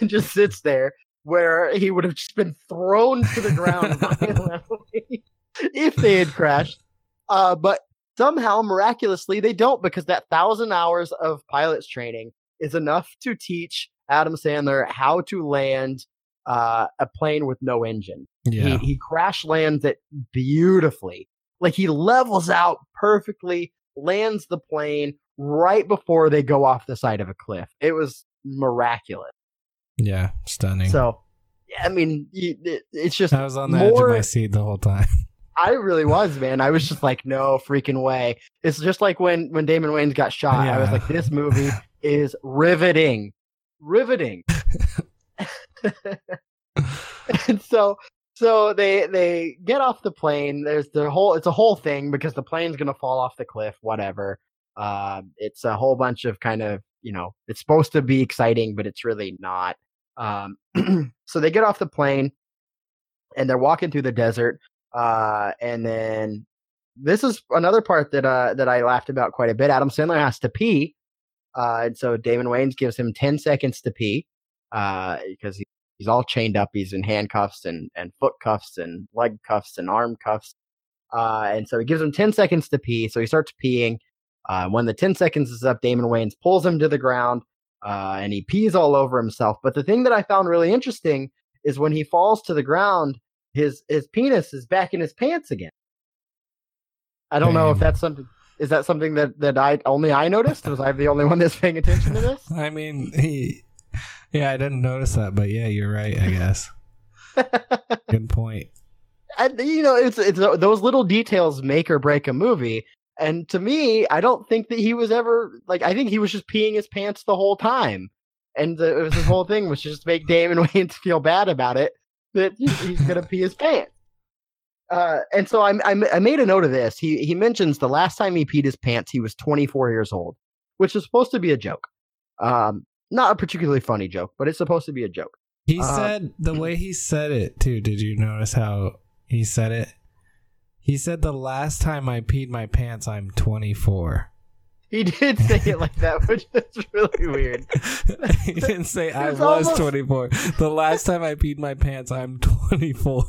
and just sits there where he would have just been thrown to the ground violently if they had crashed. Uh, but somehow, miraculously, they don't because that thousand hours of pilots training is enough to teach Adam Sandler how to land uh, a plane with no engine. yeah, He, he crash lands it beautifully. Like he levels out perfectly, lands the plane right before they go off the side of a cliff. It was miraculous. yeah, stunning. So, I mean, it, it's just I was on the edge of my seat the whole time. I really was, man. I was just like, no freaking way. It's just like when when Damon Wayans got shot. I was like, this movie is riveting, riveting. and so so they they get off the plane. There's the whole it's a whole thing because the plane's gonna fall off the cliff. Whatever. Uh, it's a whole bunch of kind of you know it's supposed to be exciting, but it's really not. Um, so they get off the plane and they're walking through the desert. Uh, and then this is another part that uh that I laughed about quite a bit. Adam Sandler has to pee. Uh, and so Damon Wayans gives him 10 seconds to pee uh, because he, he's all chained up. He's in handcuffs and, and foot cuffs and leg cuffs and arm cuffs. Uh, and so he gives him 10 seconds to pee. So he starts peeing. Uh, when the 10 seconds is up, Damon Wayans pulls him to the ground uh, and he pees all over himself. But the thing that I found really interesting is when he falls to the ground, his his penis is back in his pants again. I don't know if that's something. Is that something that that I only I noticed? Was I the only one that's paying attention to this? I mean, he. Yeah, I didn't notice that, but yeah, you're right. I guess. Good point. and you know, it's it's uh, those little details make or break a movie. And to me, I don't think that he was ever like. I think he was just peeing his pants the whole time, and the, it was his whole thing was just to make Damon Wayans feel bad about it that he's gonna pee his pants. Uh, and so I, I, I made a note of this. He he mentions the last time he peed his pants, he was 24 years old, which is supposed to be a joke. Um, not a particularly funny joke, but it's supposed to be a joke. He Uh, said the way he said it too. Did you notice how he said it? He said the last time I peed my pants, I'm 24. He did say it like that, which is really weird. he didn't say I was almost- 24. The last time I peed my pants, I'm 24.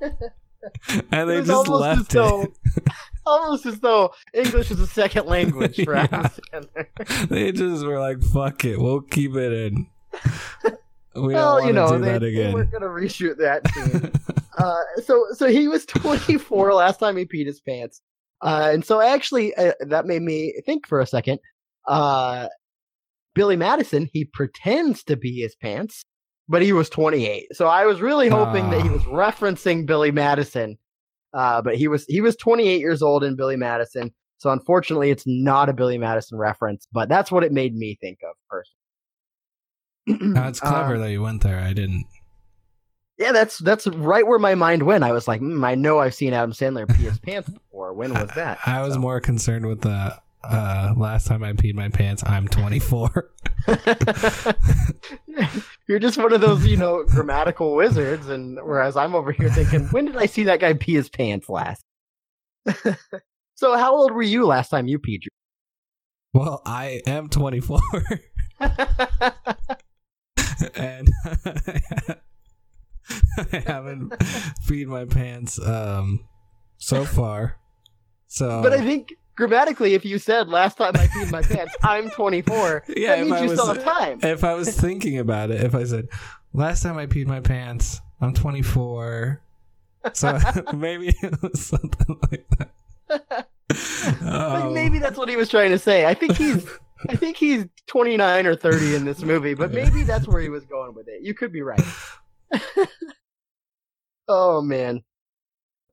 and they just left as though, it. almost as though English is a second language for Yeah. They just were like, "Fuck it, we'll keep it in." We well, don't you know, do they, that again. weren't gonna reshoot that scene. uh, so, so he was 24 last time he peed his pants, uh, and so actually, uh, that made me think for a second. Uh, Billy Madison, he pretends to be his pants, but he was 28. So I was really hoping that he Ah. was referencing Billy Madison, uh, but he was he was 28 years old in Billy Madison. So unfortunately, it's not a Billy Madison reference, but that's what it made me think of personally. That's clever Um, that you went there. I didn't. Yeah, that's that's right where my mind went. I was like, mm, I know I've seen Adam Sandler pee his pants before. When was that? I was So- more concerned with the uh, last time I peed my pants. I'm 24. You're just one of those, you know, grammatical wizards, and whereas I'm over here thinking, when did I see that guy pee his pants last? so, how old were you last time you peed well, I am 24, and I haven't peed my pants um, so far. So, but I think grammatically, if you said last time I peed my pants, I'm 24. Yeah, that if means you was- still have time. if I was thinking about it, if I said last time I peed my pants, I'm 24. So maybe it was something like that. like maybe that's what he was trying to say. I think he's I think he's 29 or 30 in this movie, but maybe that's where he was going with it. You could be right. Oh man.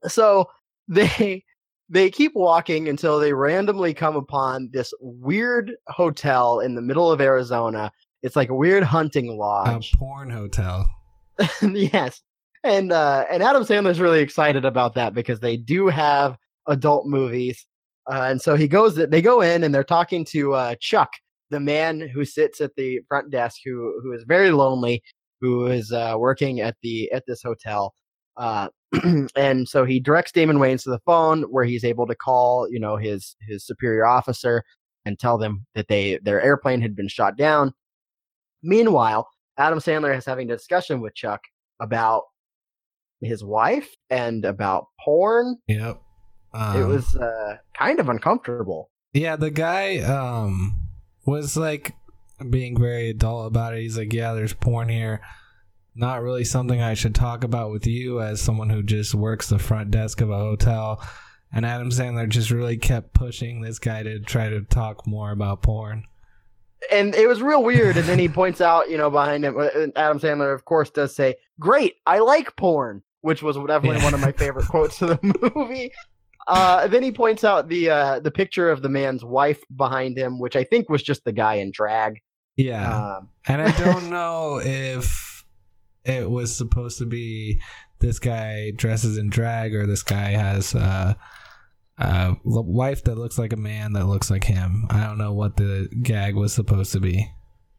So they they keep walking until they randomly come upon this weird hotel in the middle of Arizona. It's like a weird hunting lodge. a porn hotel. yes. And uh and Adam Sandler's really excited about that because they do have adult movies. Uh, and so he goes they go in and they're talking to uh Chuck, the man who sits at the front desk who who is very lonely, who is uh working at the at this hotel. Uh and so he directs Damon Wayans to the phone where he's able to call, you know, his his superior officer and tell them that they their airplane had been shot down. Meanwhile, Adam Sandler is having a discussion with Chuck about his wife and about porn. Yep. Um, it was uh, kind of uncomfortable. Yeah, the guy um was like being very adult about it. He's like, "Yeah, there's porn here. Not really something I should talk about with you as someone who just works the front desk of a hotel." And Adam Sandler just really kept pushing this guy to try to talk more about porn. And it was real weird. And then he points out, you know, behind him, uh, Adam Sandler, of course, does say, Great, I like porn, which was definitely Yeah. one of my favorite quotes of the movie. Uh, then he points out the uh, the picture of the man's wife behind him, which I think was just the guy in drag. Yeah. Um, And I don't know if it was supposed to be this guy dresses in drag or this guy has a wife that looks like a man that looks like him. I don't know what the gag was supposed to be.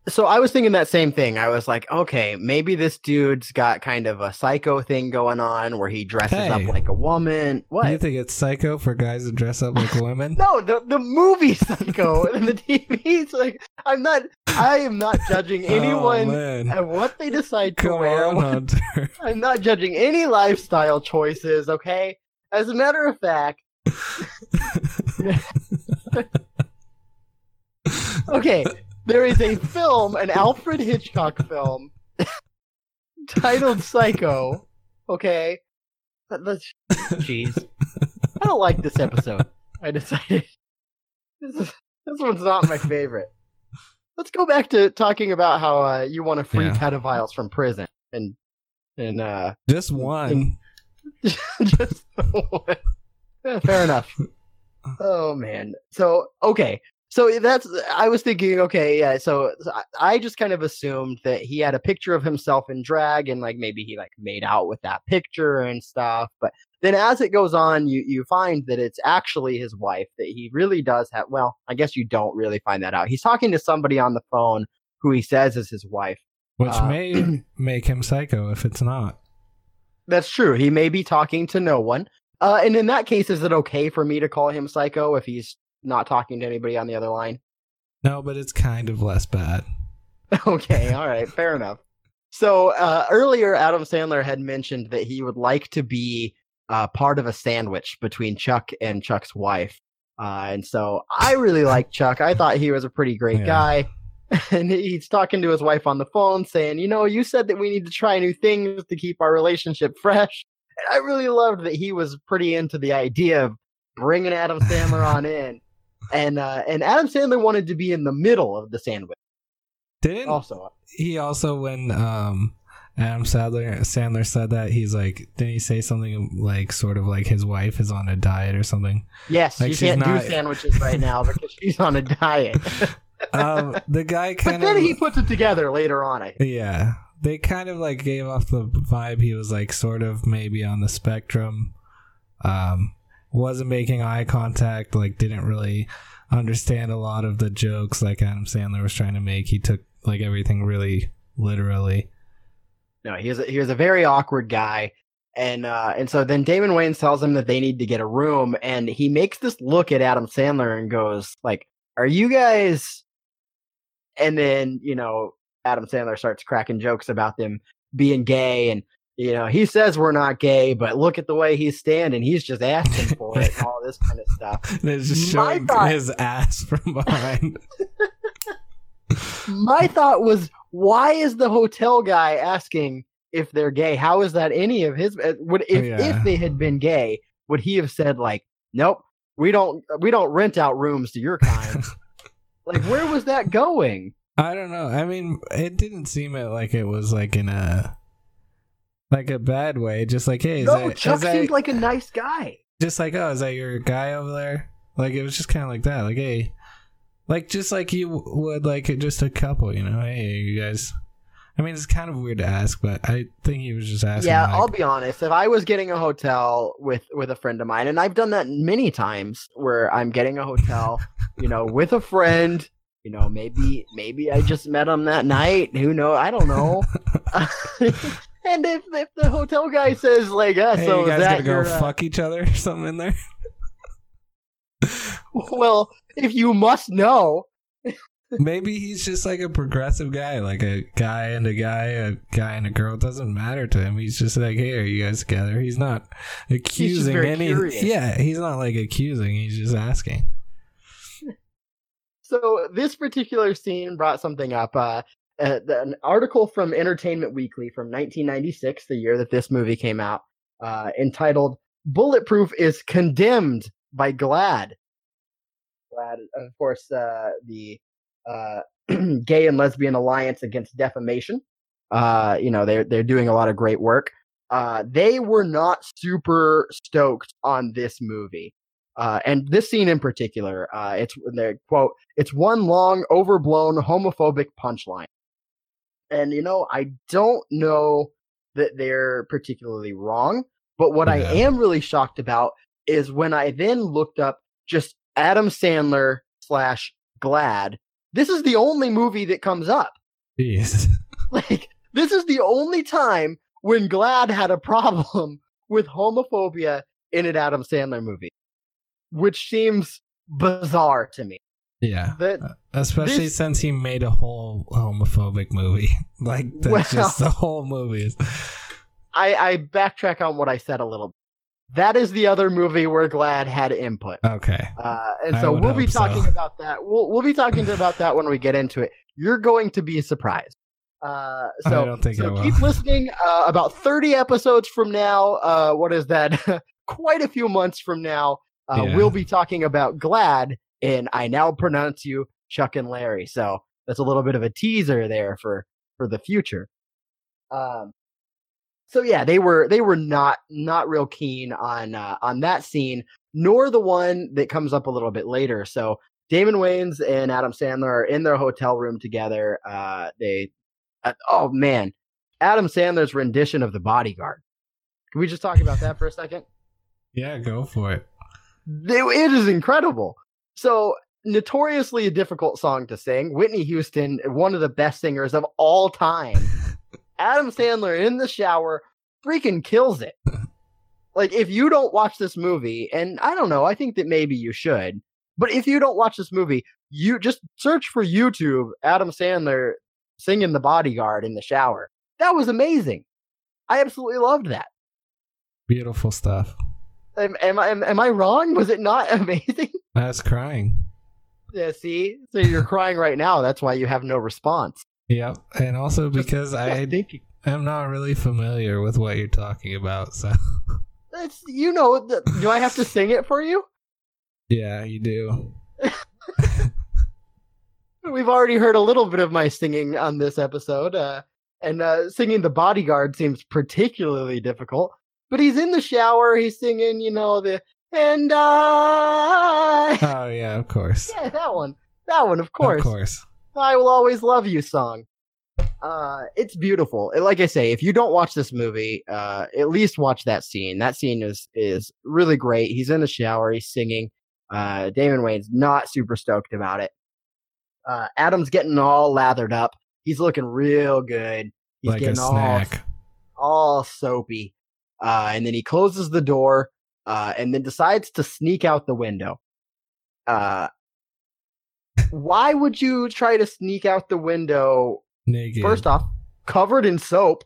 So I was thinking that same thing. I was like, okay, maybe this dude's got kind of a psycho thing going on where he dresses Hey. up like a woman. What? You think it's psycho for guys to dress up like women? No, the the movie Psycho and the TV's like I'm not I am not judging Oh, anyone man. and what they decide to Come wear. on, Hunter. I'm not judging any lifestyle choices, okay? As a matter of fact, okay, there is a film, an Alfred Hitchcock film titled Psycho, okay? Let's jeez. I don't like this episode. I decided this is this one's not my favorite. Let's go back to talking about how uh, you want to free Yeah. pedophiles from prison and and uh Just one. Just Yeah, fair enough. Oh man. So okay. So that's I was thinking. Okay, yeah. So I- I just kind of assumed that he had a picture of himself in drag, and like maybe he like made out with that picture and stuff. But then as it goes on, you you find that it's actually his wife. That he really does have. Well, I guess you don't really find that out. He's talking to somebody on the phone who he says is his wife. Which Uh, may make him psycho if it's not. That's true. He may be talking to no one. Uh, and in that case, is it okay for me to call him psycho if he's not talking to anybody on the other line? No, but it's kind of less bad. okay, all right, fair enough. So uh, earlier, Adam Sandler had mentioned that he would like to be uh, part of a sandwich between Chuck and Chuck's wife. Uh, and so I really like Chuck. I thought he was a pretty great Yeah. guy. And he's talking to his wife on the phone saying, You know, you said that we need to try new things to keep our relationship fresh. And I really loved that he was pretty into the idea of bringing Adam Sandler on in. And uh, and Adam Sandler wanted to be in the middle of the sandwich. Didn't Also, he also when um Adam Sandler Sandler said that he's like didn't he say something like sort of like his wife is on a diet or something? Yes, Like you she's can't not- do sandwiches right now because she's on a diet. Um the guy but kind of then he puts it together later on. I think. Yeah. They kind of like gave off the vibe he was like sort of maybe on the spectrum. Um wasn't making eye contact, like didn't really understand a lot of the jokes like Adam Sandler was trying to make. He took like everything really literally. No, he was a, he was a very awkward guy, and uh, and so then Damon Wayans tells him that they need to get a room, and he makes this look at Adam Sandler and goes like, "Are you guys?" And then you know Adam Sandler starts cracking jokes about them being gay, and you know he says we're not gay, but look at the way he's standing, he's just asking for it, all this kind of stuff. And it's just showing thought- his ass from behind. My thought was, why is the hotel guy asking if they're gay? How is that any of his? uh, Would if Yeah. if they had been gay, would he have said like, nope, we don't we don't rent out rooms to your kind? like, where was that going? I don't know. I mean, it didn't seem like it was like in a like a bad way. Just like, hey, is no, that, Chuck is that- seemed like a nice guy. just like, oh, is that your guy over there? Like it was just kind of like that. Like, hey, like just like you would like just a couple, you know? Hey, you guys. I mean, it's kind of weird to ask, but I think he was just asking. yeah, like, I'll be honest. If I was getting a hotel with with a friend of mine, and I've done that many times, where I'm getting a hotel, you know, with a friend, you know, maybe maybe I just met him that night. Who know? I don't know. and if if the hotel guy says like, uh, hey, so you is guys that gotta go your, uh, fuck each other or something in there. well, if you must know, Maybe he's just like a progressive guy, like a guy and a guy, a guy and a girl. It doesn't matter to him. He's just like, hey, are you guys together? He's not accusing very any. curious. Yeah, he's not like accusing. He's just asking. So this particular scene brought something up. Uh, uh, an article from Entertainment Weekly from 1996, the year that this movie came out, uh, entitled "Bulletproof is condemned by GLAAD." GLAAD, of course, uh, the uh, Gay and Lesbian Alliance Against Defamation. Uh, you know, they're they're doing a lot of great work. Uh, they were not super stoked on this movie. Uh, and this scene in particular, uh, it's quote, it's one long, overblown, homophobic punchline. And, you know, I don't know that they're particularly wrong, but what I am really shocked about is when I then looked up just Adam Sandler slash GLAAD. This is the only movie that comes up. Jeez. Like, this is the only time when GLAAD had a problem with homophobia in an Adam Sandler movie, which seems bizarre to me. Yeah. That Especially This- since he made a whole homophobic movie. Like that's just the whole movie. I, I backtrack on what I said a little. bit. That is the other movie where GLAAD had input, Okay. uh, and so we'll be hope so. talking about that. We'll we'll be talking about that when we get into it. You're going to be surprised. Uh, I so don't think so keep listening. Uh, about 30 episodes from now, uh, what is that? Quite a few months from now, uh, Yeah. we'll be talking about GLAAD, and I now pronounce you Chuck and Larry. So that's a little bit of a teaser there for for the future. Um, so yeah, they were they were not not real keen on uh, on that scene, nor the one that comes up a little bit later. So Damon Wayans and Adam Sandler are in their hotel room together. Uh, they, uh, oh man, Adam Sandler's rendition of The Bodyguard. Can we just talk about that for a second? Yeah, go for it. It is incredible. So notoriously a difficult song to sing. Whitney Houston, one of the best singers of all time. Adam Sandler in the shower freaking kills it. Like if you don't watch this movie, and I don't know, I think that maybe you should, but if you don't watch this movie, you just search for YouTube Adam Sandler singing The Bodyguard in the shower. That was amazing. I absolutely loved that. Beautiful stuff. Am, am I am, am I wrong? Was it not amazing? I was crying. Yeah, see? So you're crying right now. That's why you have no response. Yep. And also because I thinking. am not really familiar with what you're talking about, so It's you know, do I have to sing it for you? yeah, you do. We've already heard a little bit of my singing on this episode, uh, and uh, singing the bodyguard seems particularly difficult. But he's in the shower, he's singing, you know, the and I. Oh yeah, of course. yeah, that one, that one, of course. Of course. I will always love you song. Uh, it's beautiful. Like I say, if you don't watch this movie, uh, at least watch that scene. That scene is is really great. He's in the shower, he's singing. Uh, Damon Wayans not super stoked about it. Uh, Adam's getting all lathered up. He's looking real good. He's like a getting all all soapy. Uh, and then he closes the door uh, and then decides to sneak out the window. Uh, why would you try to sneak out the window? Naked. First off, covered in soap,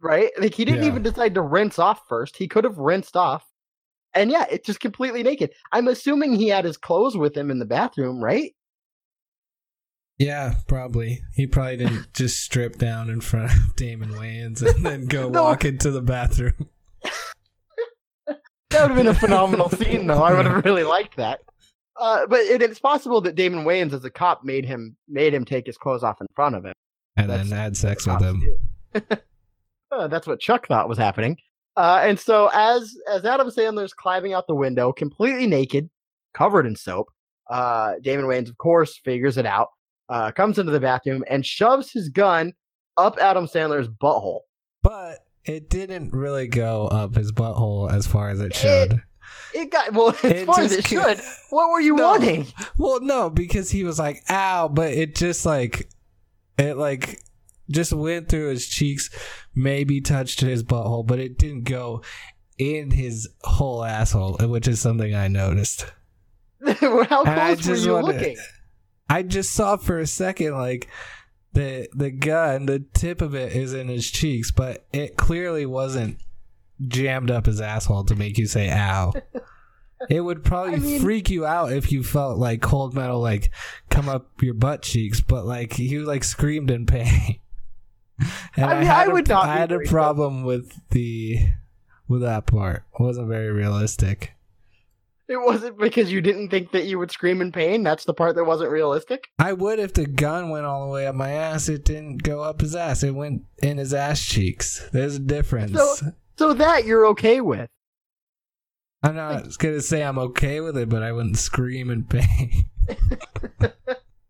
right? Like he didn't Yeah. even decide to rinse off first. He could have rinsed off. And yeah, it's just completely naked. I'm assuming he had his clothes with him in the bathroom, right? Yeah, probably. He probably didn't just strip down in front of Damon Wayans and then go No. walk into the bathroom. That would have been a phenomenal scene, though. I would have really liked that. Uh, but it, it's possible that Damon Wayans, as a cop, made him made him take his clothes off in front of him. And That's then had sex with him. Uh, that's what Chuck thought was happening. Uh, and so as as Adam Sandler's climbing out the window, completely naked, covered in soap, uh, Damon Wayans, of course, figures it out, uh, comes into the bathroom and shoves his gun up Adam Sandler's butthole. But it didn't really go up his butthole as far as it should. It got well as It far as it should. What were you No. wanting? Well, no, because he was like, ow, but it just like, it like, just went through his cheeks, maybe touched his butthole, but it didn't go in his whole asshole, which is something I noticed. How close were you wanna- looking? I just saw for a second, like, the the gun, the tip of it is in his cheeks, but it clearly wasn't jammed up his asshole to make you say ow. It would probably I mean- freak you out if you felt like cold metal like come up your butt cheeks, but like you like screamed in pain. And I mean, had I a- would not I had a problem with the with that part. It wasn't very realistic. It wasn't because you didn't think that you would scream in pain. That's the part that wasn't realistic. I would if the gun went all the way up my ass. It didn't go up his ass. It went in his ass cheeks. There's a difference. So- So that you're okay with. I'm not gonna say I'm okay with it, but I wouldn't scream in pain.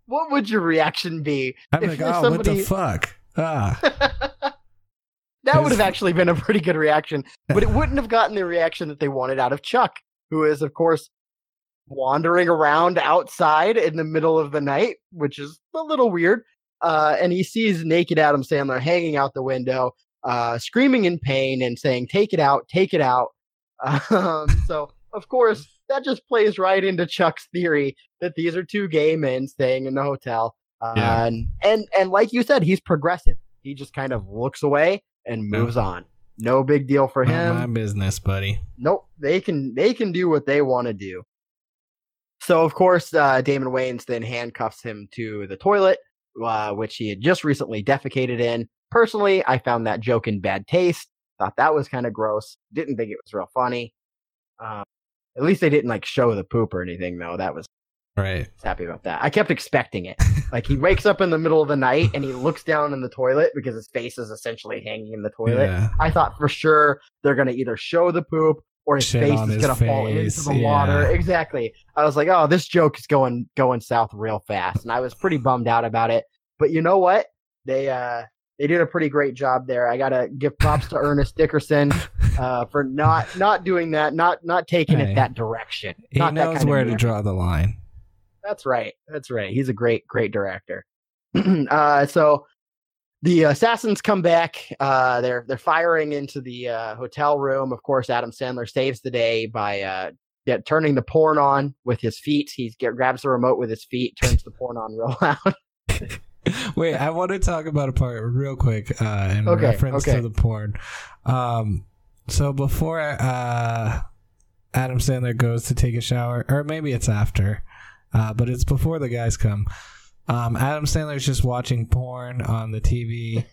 What would your reaction be? I'm If like, oh, what the fuck? Ah, that would have actually been a pretty good reaction, but it wouldn't have gotten the reaction that they wanted out of Chuck, who is, of course, wandering around outside in the middle of the night, which is a little weird. Uh, and he sees naked Adam Sandler hanging out the window, uh, screaming in pain and saying, "Take it out, take it out." Um, so, of course, that just plays right into Chuck's theory that these are two gay men staying in the hotel. Uh, Yeah. and, and and like you said, he's progressive. He just kind of looks away and moves on. No big deal for not him. my business, buddy. nope. They can they can do what they want to do. So of course uh, damon wayans then handcuffs him to the toilet uh, which he had just recently defecated in. Personally i found that joke in bad taste. Thought that was kind of gross. Didn't think it was real funny. Um, at least they didn't like show the poop or anything though. That was Right. happy about that. I kept expecting it. Like he wakes up in the middle of the night and he looks down in the toilet because his face is essentially hanging in the toilet. Yeah. I thought for sure they're gonna either show the poop or his Shit face is his gonna fall into face, the water. Exactly. I was like, oh, this joke is going going south real fast, and I was pretty bummed out about it. But you know what? They uh they did a pretty great job there. I gotta give props to Ernest Dickerson uh, for not not doing that, not not taking Hey. it that direction. He knows where to draw the line. That's right. That's right. He's a great, great director. uh, so the assassins come back. Uh, they're they're firing into the uh, hotel room. Of course, Adam Sandler saves the day by uh, turning the porn on with his feet. He get, grabs the remote with his feet, turns the porn on real loud. Wait, I want to talk about a part real quick uh, in Okay, reference okay. to the porn. Um, so before uh, Adam Sandler goes to take a shower, or maybe it's after, uh, but it's before the guys come. Um, Adam Sandler's just watching porn on the TV,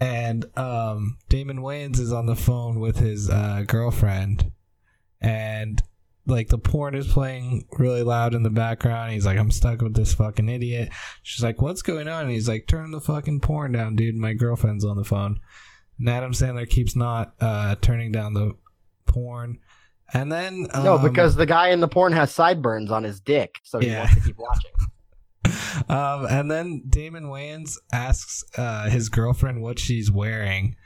and um, Damon Wayans is on the phone with his uh, girlfriend, and like the porn is playing really loud in the background. He's like, I'm stuck with this fucking idiot. She's like, What's going on? And he's like, Turn the fucking porn down, dude. My girlfriend's on the phone. And Adam Sandler keeps not uh, turning down the porn. And then no, um, because the guy in the porn has sideburns on his dick, so he Yeah. wants to keep watching. um, and then Damon Wayans asks uh, his girlfriend what she's wearing,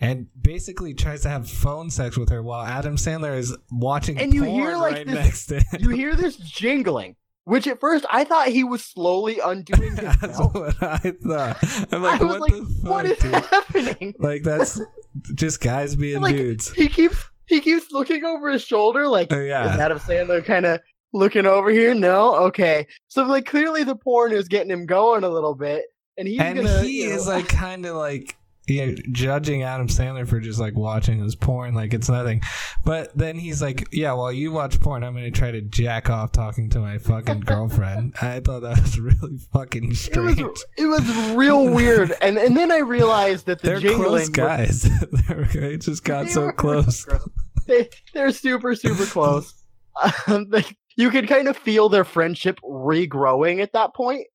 and basically tries to have phone sex with her while Adam Sandler is watching And you porn hear, like, right this- next to him. You hear this jingling, which at first I thought he was slowly undoing his That's belt. what I thought. I'm like, I was what like, the fuck, what is dude? happening? Like that's just guys being Like, dudes. He keeps he keeps looking over his shoulder, like Uh, is yeah, Adam Sandler kind of looking over here? No, okay. So like clearly the porn is getting him going a little bit, and he's and gonna. he you know- is like kind of like you know, judging Adam Sandler for just like watching his porn like it's nothing. But then he's like, "Yeah, while you watch porn, I'm gonna try to jack off talking to my fucking girlfriend." I thought that was really fucking It was strange. it was real weird, and and then I realized that the They're jingling close guys. They're- they just got so close. They, they're super super close. Um, they, you can kind of feel their friendship regrowing at that point.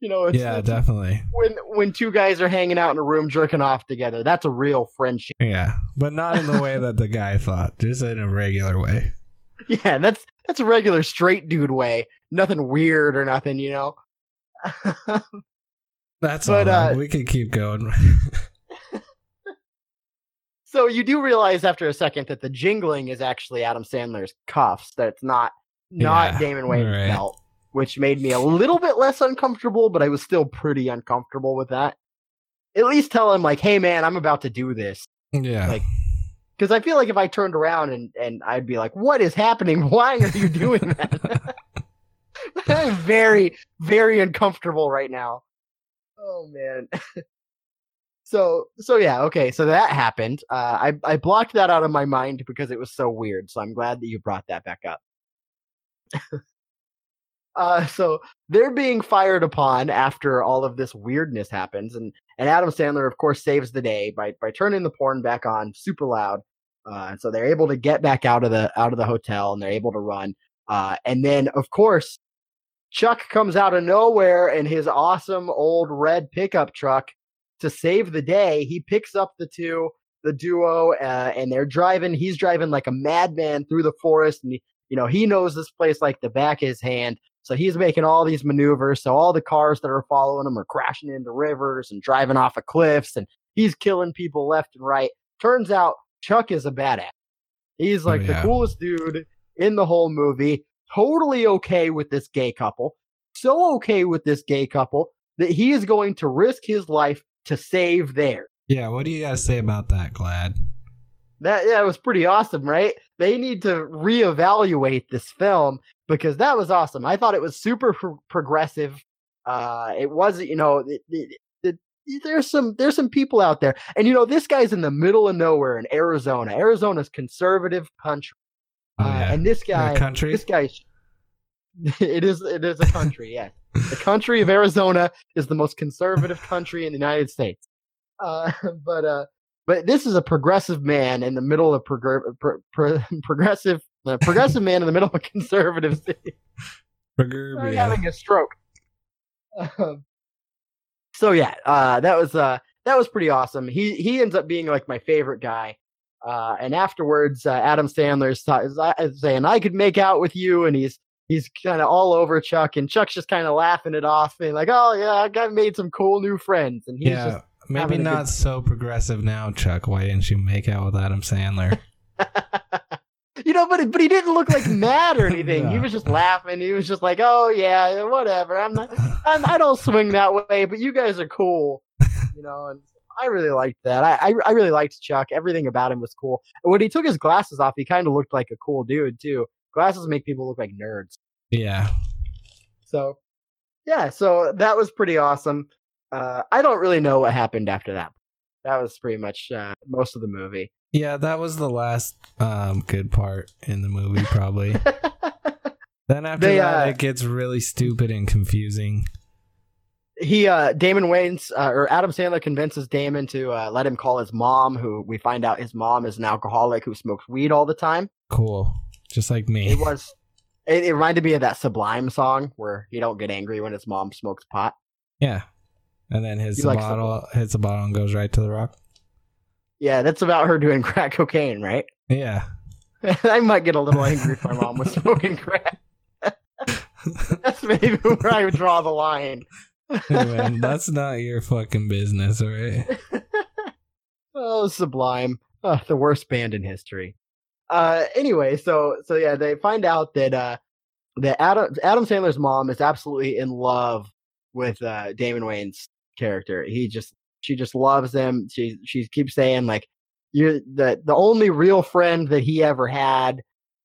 You know, it's, Yeah, definitely. when when two guys are hanging out in a room jerking off together. That's a real friendship. Yeah, but not in the way that the guy thought. Just in a regular way. Yeah, that's that's a regular straight dude way. Nothing weird or nothing, you know. That's But, all. uh, we could keep going. so you do realize after a second that the jingling is actually Adam Sandler's cuffs. That it's not not Yeah, Damon Wayans' right. belt, which made me a little bit less uncomfortable, but I was still pretty uncomfortable with that. At least tell him like, "Hey, man, I'm about to do this." yeah. Like, Because I feel like if I turned around and, and I'd be like, what is happening? Why are you doing that? I'm very, very uncomfortable right now. Oh man. so so yeah, okay. So that happened. Uh, I I blocked that out of my mind because it was so weird. So I'm glad that you brought that back up. Uh, so they're being fired upon after all of this weirdness happens, and and Adam Sandler, of course, saves the day by by turning the porn back on super loud. Uh, and so they're able to get back out of the out of the hotel, and they're able to run. Uh, and then, of course, Chuck comes out of nowhere in his awesome old red pickup truck to save the day. He picks up the two, the duo, uh, and they're driving. He's driving like a madman through the forest, and you know he knows this place like the back of his hand. So he's making all these maneuvers. So all the cars that are following him are crashing into rivers and driving off of cliffs, and he's killing people left and right. Turns out Chuck is a badass. He's oh, like yeah. the coolest dude in the whole movie. Totally okay with this gay couple. So okay with this gay couple that he is going to risk his life to save theirs. yeah, what do you guys say about that, GLAAD? That yeah, was pretty awesome, right? They need to reevaluate this film because that was awesome. I thought it was super pro- progressive. Uh, it wasn't, you know, it, it, it, there's some there's some people out there, and you know, this guy's in the middle of nowhere in Arizona. Arizona's conservative country, Oh, uh, yeah. and this guy, country? this guy, it is it is a country. yeah, the country of Arizona is the most conservative country in the United States. Uh, but uh, but this is a progressive man in the middle of progr- pro- pro- progressive uh, progressive man in the middle of a conservative city. I'm having a stroke. Um, so yeah, uh, that was uh, that was pretty awesome. He he ends up being like my favorite guy. Uh, and afterwards, uh, Adam Sandler is, is, is saying, "I could make out with you," and he's he's kind of all over Chuck, and Chuck's just kind of laughing it off, and like, "Oh yeah, I got made some cool new friends," and he's yeah, just maybe not good- so progressive now, Chuck. Why didn't you make out with Adam Sandler? you know, but but he didn't look like mad or anything. He was just laughing. He was just like, "Oh yeah, whatever. I'm not. I'm, I don't swing that way, but you guys are cool." You know, and I really liked that. I I, I really liked Chuck. Everything about him was cool. And when he took his glasses off, he kind of looked like a cool dude too. Glasses make people look like nerds. yeah, So yeah, so that was pretty awesome. Uh, I don't really know what happened after that. That was pretty much uh, most of the movie. yeah, that was the last um, good part in the movie, probably. then after They, that, uh, it gets really stupid and confusing. he uh Damon Wayans uh, or Adam Sandler convinces Damon to uh, let him call his mom, who we find out his mom is an alcoholic who smokes weed all the time. Cool, just like me. It was it, it reminded me of that Sublime song where he don't get angry when his mom smokes pot. Yeah, and then hits He the bottle, hits the bottle, and goes right to the rock. Yeah, that's about her doing crack cocaine, right? Yeah, I might get a little angry if my mom was smoking crack. That's maybe where I would draw the line. Hey, man, that's not your fucking business, all right? Oh, Sublime, uh, the worst band in history. Uh, anyway, so so yeah, they find out that uh, that Adam Adam Sandler's mom is absolutely in love with uh, Damon Wayans' character. He just she just loves him. She she keeps saying like you're the the only real friend that he ever had.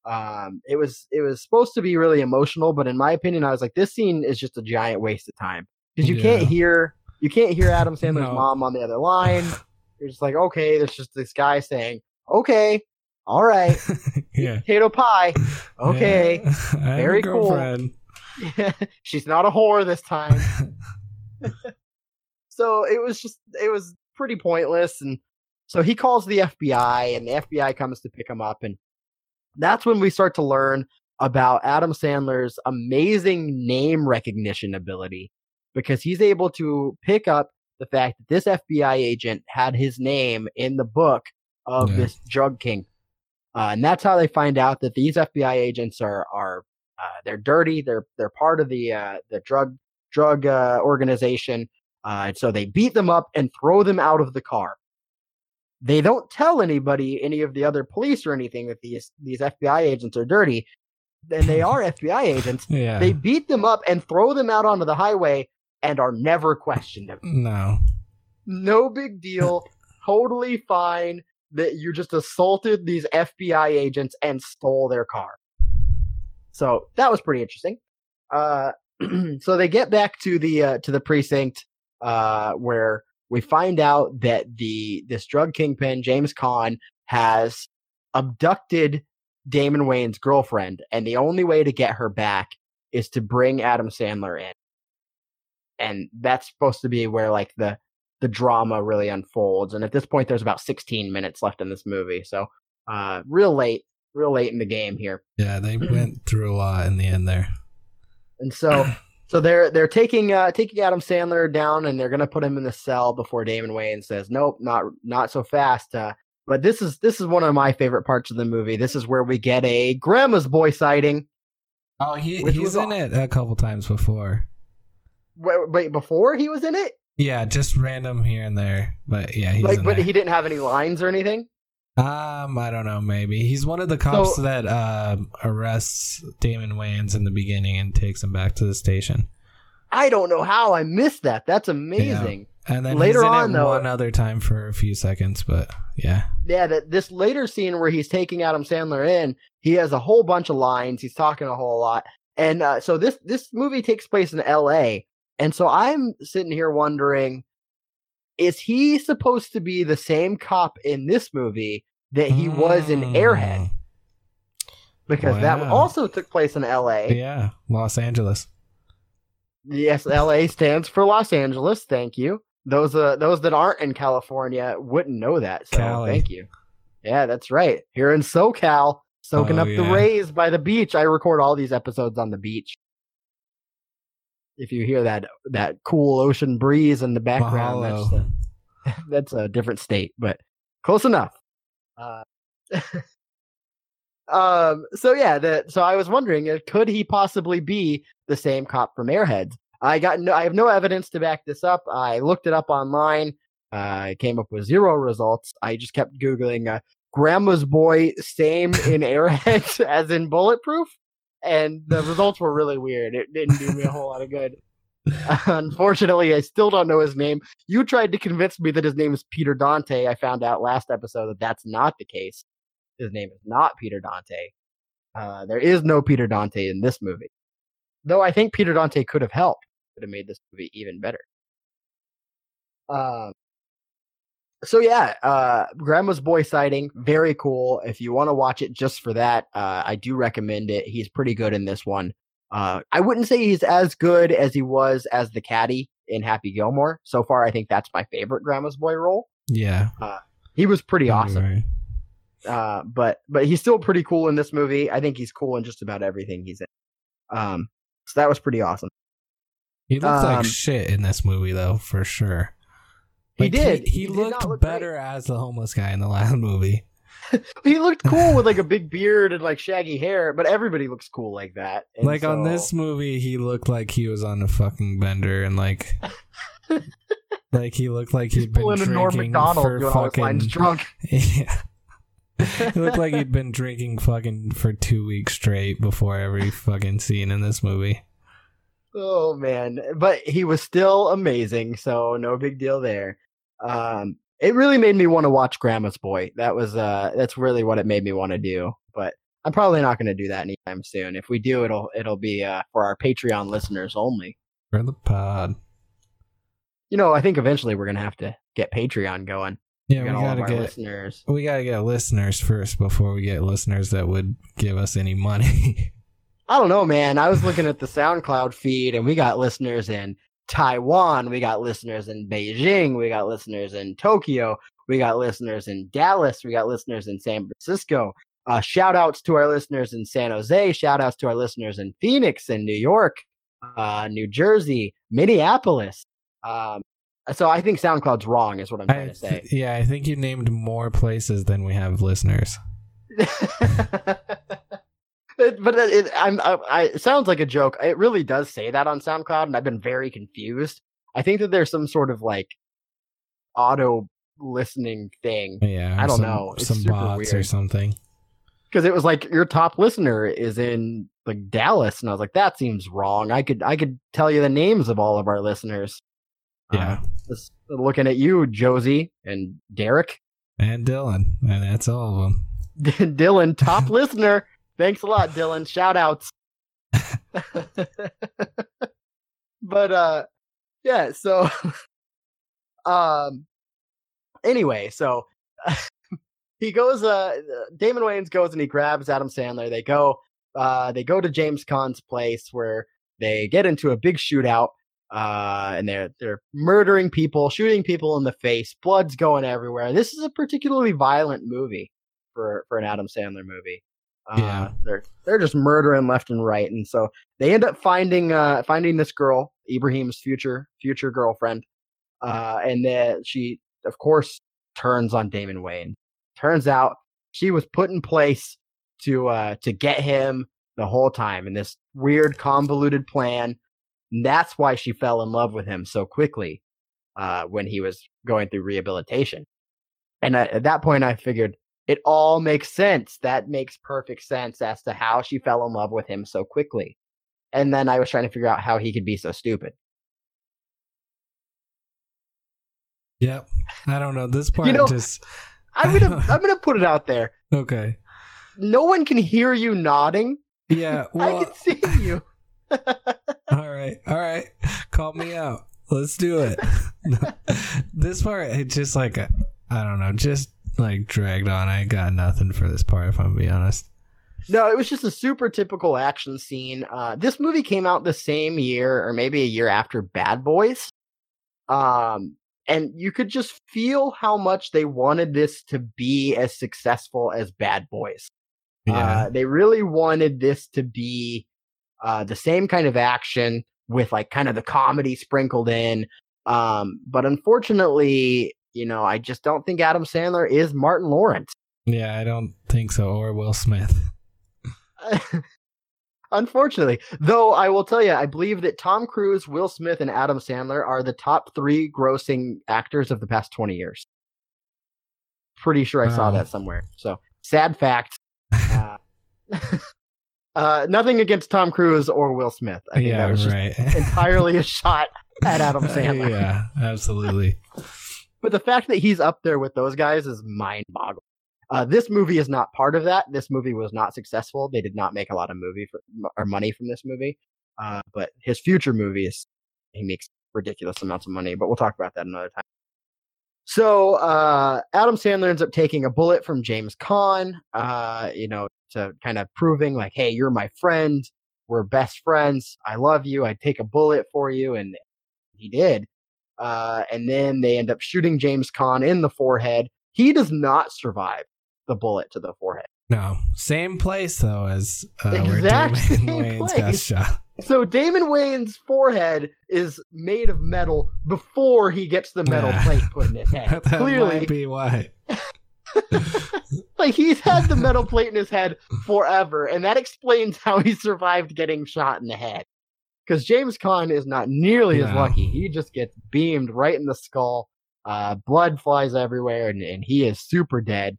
Um, it was it was supposed to be really emotional, but in my opinion, I was like, this scene is just a giant waste of time because you can't hear you can't hear Adam Sandler's No. mom on the other line. You're just like, okay, there's just this guy saying, okay, all right, yeah. potato pie. Okay. Yeah. I have a Very cool. She's not a whore this time. So it was just, it was pretty pointless. And so he calls the FBI, and the FBI comes to pick him up. And that's when we start to learn about Adam Sandler's amazing name recognition ability because he's able to pick up the fact that this FBI agent had his name in the book of Yeah. this drug king. Uh, and that's how they find out that these FBI agents are are uh, they're dirty. They're they're part of the uh, the drug drug uh, organization. Uh, and so they beat them up and throw them out of the car. They don't tell anybody, any of the other police or anything, that these these FBI agents are dirty. And they are FBI agents. yeah. They beat them up and throw them out onto the highway and are never questioned. no. No big deal. totally fine that you just assaulted these FBI agents and stole their car. So that was pretty interesting. Uh, so they get back to the uh, to the precinct uh, where we find out that the this drug kingpin James Caan has abducted Damon Wayans' girlfriend, and the only way to get her back is to bring Adam Sandler in, and that's supposed to be where like the the drama really unfolds. And at this point, there's about 16 minutes left in this movie, so uh, real late, real late in the game here. Yeah, they went through a lot in the end there. And so so they're they're taking uh taking Adam Sandler down and they're gonna put him in the cell before Damon Wayans says, Nope, not not so fast. Uh but this is this is one of my favorite parts of the movie. This is where we get a grandma's boy sighting. Oh, he he's was in it a couple times before. Wait, wait before he was in it? Yeah, just random here and there, but yeah, he's like but there. he didn't have any lines or anything? Um, I don't know. Maybe he's one of the cops that uh, arrests Damon Wayans in the beginning and takes him back to the station. I don't know how I missed that. That's amazing. And then Later on, though- one other time for a few seconds, but yeah, Yeah, that this later scene where he's taking Adam Sandler in, he has a whole bunch of lines. He's talking a whole lot, and uh, so this this movie takes place in L.A. And so I'm sitting here wondering, is he supposed to be the same cop in this movie that he was in Airhead? Because that also took place in L.A. Mm, Yeah, Los Angeles. Yes, L.A. stands for Los Angeles. Thank you. Those uh, those that aren't in California wouldn't know that. So Cali. thank you. Yeah, that's right. Here in SoCal, soaking Oh, up the rays by the beach. I record all these episodes on the beach. If you hear that that cool ocean breeze in the background, that's a, that's a different state, but close enough. Uh, um. So yeah. The, so I was wondering, uh, could he possibly be the same cop from Airheads? I got no. I have no evidence to back this up. I looked it up online. Uh, I came up with zero results. I just kept googling uh, "Grandma's Boy" same in Airheads as in Bulletproof, and the results were really weird. It didn't do me a whole lot of good. Unfortunately, I still don't know his name. You tried to convince me that his name is Peter Dante. I found out last episode that that's not the case. His name is not Peter Dante. Uh, there is no Peter Dante in this movie. Though I think Peter Dante could have helped, could have made this movie even better. Um, so yeah, uh, Grandma's Boy sighting, very cool. If you want to watch it just for that, uh, I do recommend it. He's pretty good in this one. Uh, I wouldn't say he's as good as he was as the caddy in Happy Gilmore. So far, I think that's my favorite Grandma's Boy role. Yeah. He was pretty awesome. Right. Uh, but but he's still pretty cool in this movie. I think he's cool in just about everything he's in. Um, so that was pretty awesome. He looks Um, like shit in this movie, though, for sure. He did. He, He did looked not look better as the homeless guy in the last movie. He looked cool with like a big beard and like shaggy hair, but everybody looks cool like that. And like on this movie, he looked like he was on a fucking bender and like, like he looked like he'd been pulling a drinking Norm Macdonald for doing all his lines fucking. drunk. Yeah. he looked like he'd been drinking fucking for two weeks straight before every fucking scene in this movie. Oh man, but he was still amazing, so no big deal there. Um, it really made me want to watch Grandma's Boy. That was uh, that's really what it made me want to do. But I'm probably not going to do that anytime soon. If we do, it'll it'll be uh, for our Patreon listeners only. For the pod. You know, I think eventually we're gonna have to get Patreon going. Yeah, we of gotta get listeners. we gotta get listeners first before we get listeners that would give us any money. I don't know, man. I was looking at the SoundCloud feed, and we got listeners in Taiwan, we got listeners in Beijing, we got listeners in Tokyo, we got listeners in Dallas, we got listeners in San Francisco. Uh, shout outs to our listeners in San Jose, shout outs to our listeners in Phoenix and New York, uh, New Jersey, Minneapolis. Um, so I think SoundCloud's wrong, is what I'm trying I to say. yeah, I think you named more places than we have listeners. It- but it, it, I'm, I, I, it sounds like a joke. It really does say that on SoundCloud, and I've been very confused. I think that there's some sort of like auto listening thing Yeah, I don't some, know. It's some bots or something. because it was like your top listener is in like Dallas, and I was like, that seems wrong. I could I could tell you the names of all of our listeners. Yeah, Uh, just looking at you, Josie and Derek, and Dylan, and that's all of them. Dylan, top listener. Thanks a lot, Dylan. Shout outs. but uh yeah, so um anyway, so he goes uh Damon Wayans goes and he grabs Adam Sandler. They go uh they go to James Caan's place where they get into a big shootout uh and they're they're murdering people, shooting people in the face, blood's going everywhere. This is a particularly violent movie for for an Adam Sandler movie. Uh, Yeah. they're they're just murdering left and right, and so they end up finding uh finding this girl, Ibrahim's future future girlfriend, uh, and then she of course turns on Damon Wayans. Turns out she was put in place to uh to get him the whole time in this weird convoluted plan. And that's why she fell in love with him so quickly uh, when he was going through rehabilitation. And at that point, I figured it all makes sense. That makes perfect sense as to how she fell in love with him so quickly. And then I was trying to figure out how he could be so stupid. Yep. I don't know. This part you know- just I'm gonna I'm gonna put it out there. okay. No one can hear you nodding. Yeah. Well, I can see you. all right. All right. Call me out. Let's do it. this part, it just like I don't know, just like dragged on. I got nothing for this part, if I'm gonna be honest. No, it was just a super typical action scene. Uh, this movie came out the same year, or maybe a year after Bad Boys. Um, and you could just feel how much they wanted this to be as successful as Bad Boys. Yeah. Uh, they really wanted this to be uh, the same kind of action, with like kind of the comedy sprinkled in. Um, but unfortunately, you know, I just don't think Adam Sandler is Martin Lawrence. Yeah, I don't think so. Or Will Smith. Unfortunately, though, I will tell you, I believe that Tom Cruise, Will Smith, and Adam Sandler are the top three grossing actors of the past 20 years. Pretty sure I saw that somewhere. So, sad fact. Uh, uh, nothing against Tom Cruise or Will Smith. I think yeah, that was right. entirely a shot at Adam Sandler. yeah, absolutely. But the fact that he's up there with those guys is mind boggling. Uh, this movie is not part of that. This movie was not successful. They did not make a lot of movie for, or money from this movie. Uh, but his future movies, he makes ridiculous amounts of money. But we'll talk about that another time. So uh, Adam Sandler ends up taking a bullet from James Caan, uh, you know, to kind of proving like, hey, you're my friend. We're best friends. I love you. I take a bullet for you, and he did. Uh, and then they end up shooting James Caan in the forehead. He does not survive the bullet to the forehead. No, same place though as uh, Exact same Damon Wayans' got place. shot. So Damon Wayans' forehead is made of metal before he gets the metal Yeah. plate put in his head. that Clearly, might be why. like he's had the metal plate in his head forever, and that explains how he survived getting shot in the head. Because James Caan is not nearly as lucky. He just gets beamed right in the skull. Uh, blood flies everywhere, and, and he is super dead.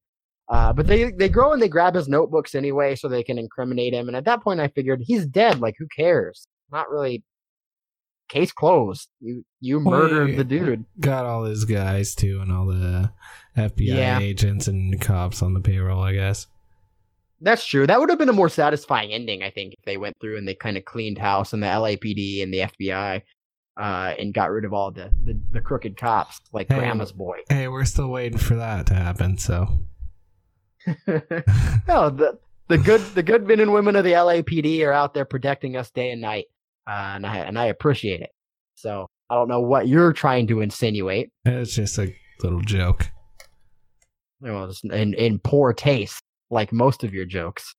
Uh, but they they go and they grab his notebooks anyway, so they can incriminate him. And at that point, I figured he's dead. Like, who cares? Not really. Case closed. You you murdered the dude. Got all his guys too, and all the FBI Yeah. agents and cops on the payroll. I guess. That's true. That would have been a more satisfying ending, I think, if they went through and they kind of cleaned house and the LAPD and the FBI, uh, and got rid of all the the, the crooked cops like Hey. Grandma's boy. Hey, we're still waiting for that to happen. So no, the the good the good men and women of the LAPD are out there protecting us day and night, uh, and I and I appreciate it. So I don't know what you're trying to insinuate. it's just a little joke. Know, in in poor taste, like most of your jokes.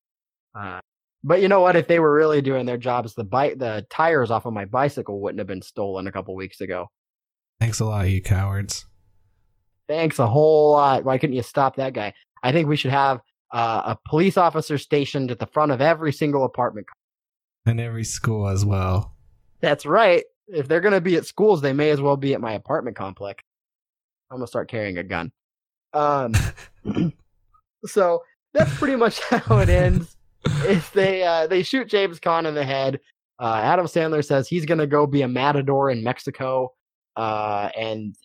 Uh, but you know what? If they were really doing their jobs, the bike the tires off of my bicycle wouldn't have been stolen a couple weeks ago. Thanks a lot, you cowards. Thanks a whole lot. Why couldn't you stop that guy? I think we should have uh, a police officer stationed at the front of every single apartment. And every school as well. That's right. If they're going to be at schools, they may as well be at my apartment complex. I'm going to start carrying a gun. Um, so that's pretty much how it ends. If they uh, they shoot James Caan in the head, uh, Adam Sandler says he's going to go be a matador in Mexico, uh, and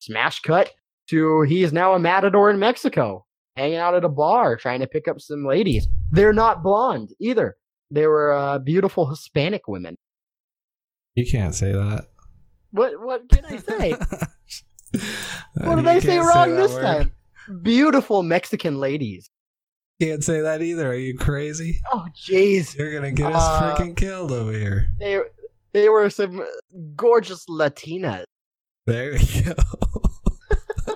smash cut to he is now a matador in Mexico, hanging out at a bar trying to pick up some ladies. They're not blonde either. They were uh, beautiful Hispanic women. You can't say that. What what can I say? what did I say wrong that this word. time? Beautiful Mexican ladies. Can't say that either. Are you crazy? Oh jeez. You're gonna get us Uh, freaking killed over here. They they were some gorgeous Latinas. There we go.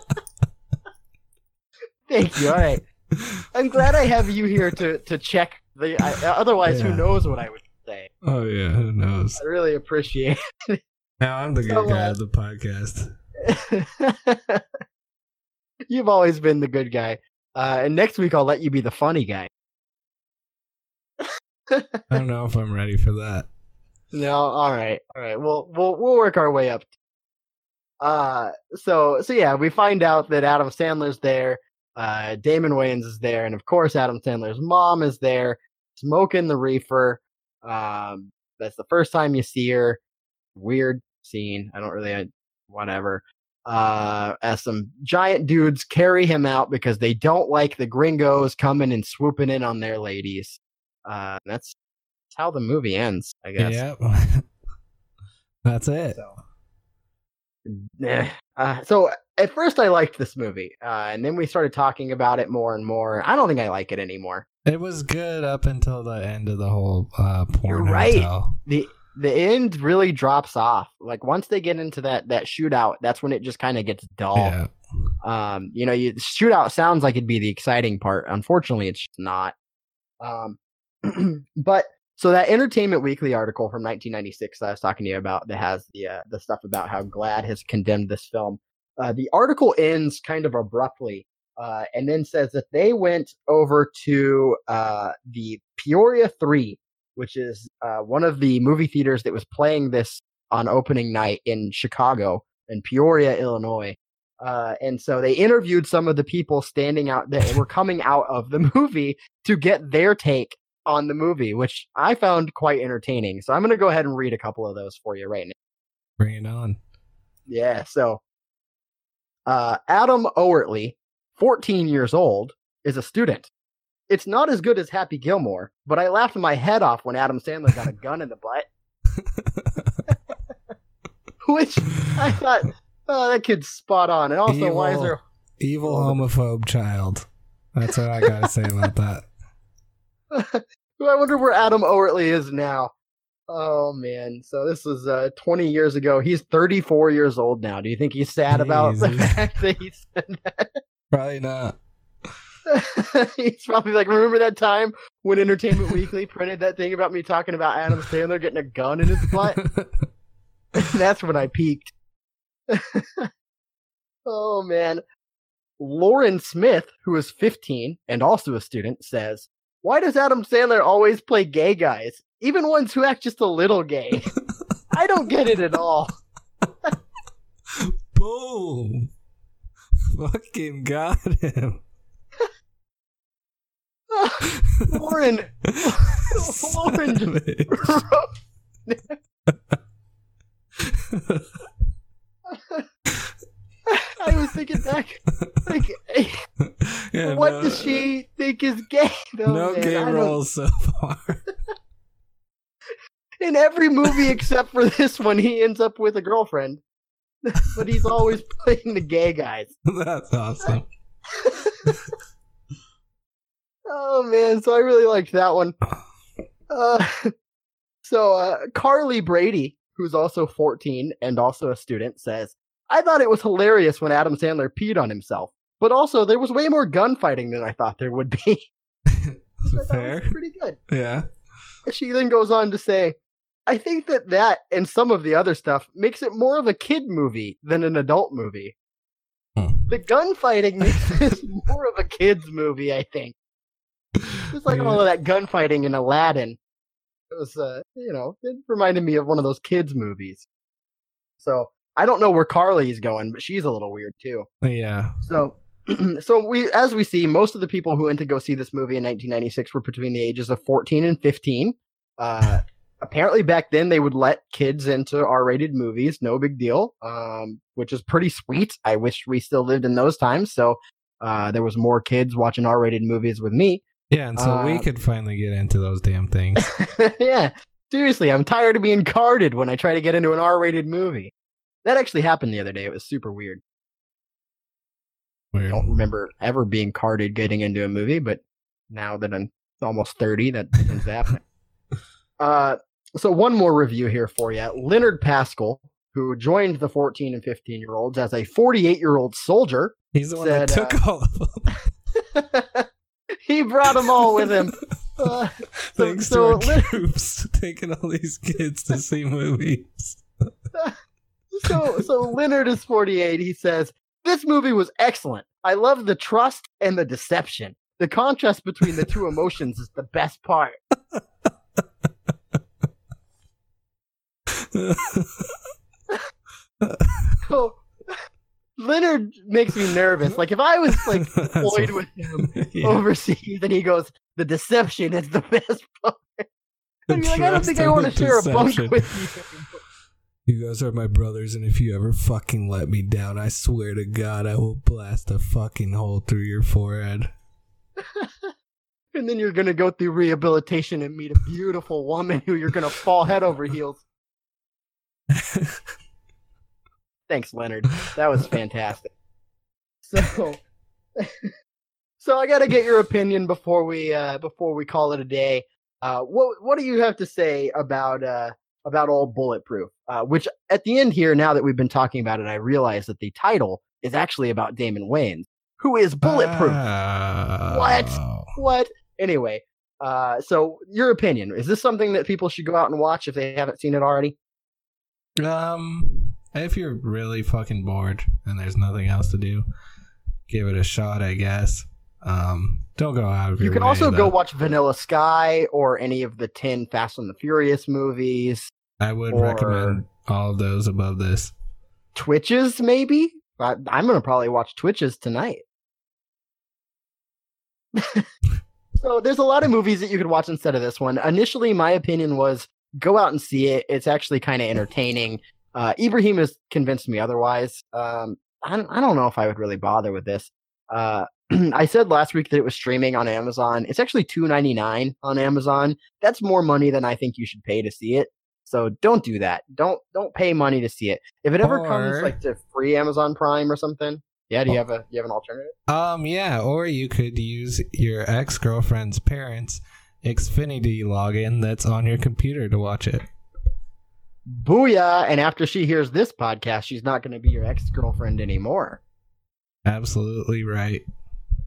Thank you. All right. I'm glad I have you here to to check the. I, otherwise, who knows what I would say. oh yeah, who knows? I really appreciate. Now I'm the good So, guy uh, of the podcast. You've always been the good guy. Uh, and next week I'll let you be the funny guy. I don't know if I'm ready for that. No, all right, all right. We'll we'll we'll work our way up. Uh, so so yeah, we find out that Adam Sandler's there, uh, Damon Wayans is there, and of course Adam Sandler's mom is there, smoking the reefer. Um, that's the first time you see her. Weird scene. I don't really, whatever. Uh, as some giant dudes carry him out because they don't like the gringos coming and swooping in on their ladies. Uh, that's that's how the movie ends, I guess. Yep. That's it. So, eh. uh, so at first I liked this movie, uh, and then we started talking about it more and more. I don't think I like it anymore. It was good up until the end of the whole uh, porn You're right. hotel. the The end really drops off. Like once they get into that that shootout, that's when it just kind of gets dull. Yeah. Um, you know, you shootout sounds like it'd be the exciting part. Unfortunately, it's just not. Um, but so that Entertainment Weekly article from 1996 that I was talking to you about that has the uh, the stuff about how GLAAD has condemned this film. Uh, the article ends kind of abruptly uh, and then says that they went over to uh, the Peoria 3, which is uh, one of the movie theaters that was playing this on opening night in Chicago in Peoria, Illinois. Uh, and so they interviewed some of the people standing out that were coming out of the movie to get their take on the movie, which I found quite entertaining. So I'm going to go ahead and read a couple of those for you right now. Bring it on. Yeah. So uh, Adam Owertley, 14 years old, is a student. It's not as good as Happy Gilmore, but I laughed my head off when Adam Sandler got a gun in the butt. Which I thought, oh, that kid's spot on. And also, why is there Evil homophobe child. That's what I gotta say about that. I wonder where Adam Owertley is now. Oh man, so this was uh, 20 years ago. He's 34 years old now. Do you think he's sad about the fact that he said that? Probably not. he's probably like, remember that time when Entertainment Weekly printed that thing about me talking about Adam Sandler getting a gun in his butt? That's when I peaked. oh man. Lauren Smith, who is 15 and also a student, says, Why does Adam Sandler always play gay guys? Even ones who act just a little gay. I don't get it at all. Boom. Fucking got him. Lauren Lauren. I was thinking back like Yeah, what no- does she think is gay though? No man? gay roles so far. in every movie except for this one, he ends up with a girlfriend. but he's always playing the gay guys. That's awesome. Oh man, so I really liked that one. Uh, so uh, Carly Brady, who's also 14 and also a student, says, "I thought it was hilarious when Adam Sandler peed on himself, but also there was way more gunfighting than I thought there would be." I thought it Fair. pretty good. Yeah. She then goes on to say, I think that that and some of the other stuff makes it more of a kid movie than an adult movie. Hmm. The gunfighting makes this more of a kids movie, I think. Just like all of that gunfighting in Aladdin. It was, uh, you know, it reminded me of one of those kids movies. So I don't know where Carly's going, but she's a little weird too. Yeah. So, so we, as we see, most of the people who went to go see this movie in 1996 were between the ages of 14 and 15. Uh, apparently, back then they would let kids into R-rated movies, no big deal, um, which is pretty sweet. I wish we still lived in those times, so uh, there was more kids watching R-rated movies with me. Yeah, and so we Uh, could finally get into those damn things. yeah, seriously, I'm tired of being carded when I try to get into an R-rated movie. That actually happened the other day. It was super weird. I don't remember ever being carded getting into a movie, but now that I'm almost 30, that tends to happen. uh, so one more review here for you. Leonard Pascal, who joined the 14 and 15 year olds as a 48 year old soldier, He's the one that said, took all of them. he brought them all with him. Uh, Thanks so to our troops taking all these kids to see movies. so so Leonard is 48. He says, This movie was excellent. I love the trust and the deception. The contrast between the two emotions is the best part. So Leonard makes me nervous. Like if I was like a- with him Yeah. overseas and he goes, The deception is the best part. I'd be like, I don't think I want to share a bunk with you. You guys are my brothers, and if you ever fucking let me down, I swear to God, I will blast a fucking hole through your forehead. And then you're gonna go through rehabilitation and meet a beautiful woman who you're gonna fall head over heels. Thanks, Leonard. That was fantastic. So, so I got to get your opinion before we uh, before we call it a day. Uh, what what do you have to say about uh, about old bulletproof? Uh, which at the end here, now that we've been talking about it, I realize that the title is actually about Damon Wayans, who is bulletproof. Ah. What? What? Anyway, Uh, so, your opinion is this something that people should go out and watch if they haven't seen it already? Um, if you're really fucking bored and there's nothing else to do, give it a shot, I guess. Um, don't go out of your You can way, also go watch Vanilla Sky or any of the 10 Fast and the Furious movies. I would recommend all of those above this. Twitches, maybe? I, I'm going to probably watch Twitches tonight. so there's a lot of movies that you could watch instead of this one. Initially, my opinion was go out and see it. It's actually kind of entertaining. Uh, Ibrahim has convinced me otherwise. Um, I, don't- I don't know if I would really bother with this. Uh, I said last week that it was streaming on Amazon. It's actually two ninety nine on Amazon. That's more money than I think you should pay to see it. So don't do that. Don't don't pay money to see it. If it ever comes like to free Amazon Prime or something, yeah. Do you have a do you have an alternative? Um, yeah, or you could use your ex girlfriend's parents' Xfinity login that's on your computer to watch it. Booyah! And after she hears this podcast, she's not going to be your ex girlfriend anymore. Absolutely right.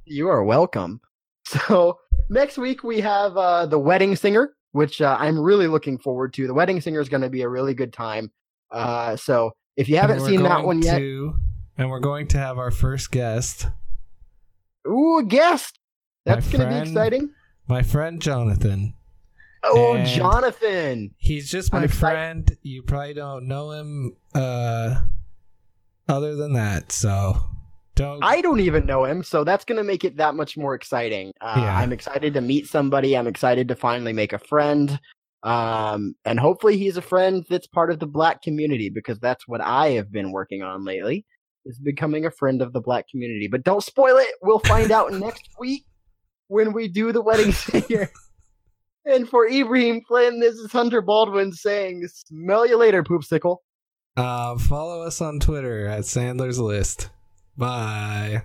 You are welcome. So next week we have uh, the Wedding Singer, which uh, I'm really looking forward to. The Wedding Singer is going to be a really good time. Uh, so if you haven't seen that one yet, to- and we're going to have our first guest, ooh, a guest. That's going to be exciting. my friend Jonathan. Oh, and- Jonathan. He's just I'm my excited. friend. You probably don't know him uh other than that, so don't I don't even know him, so that's going to make it that much more exciting. Uh, Yeah. I'm excited to meet somebody. I'm excited to finally make a friend. Um, and hopefully he's a friend that's part of the black community because that's what I have been working on lately is becoming a friend of the black community. But don't spoil it. We'll find out next week when we do the wedding singer. And for Ibrahim Flynn, this is Hunter Baldwin saying, smell you later, poopsicle. uh follow us on Twitter at Sandler's List. Bye.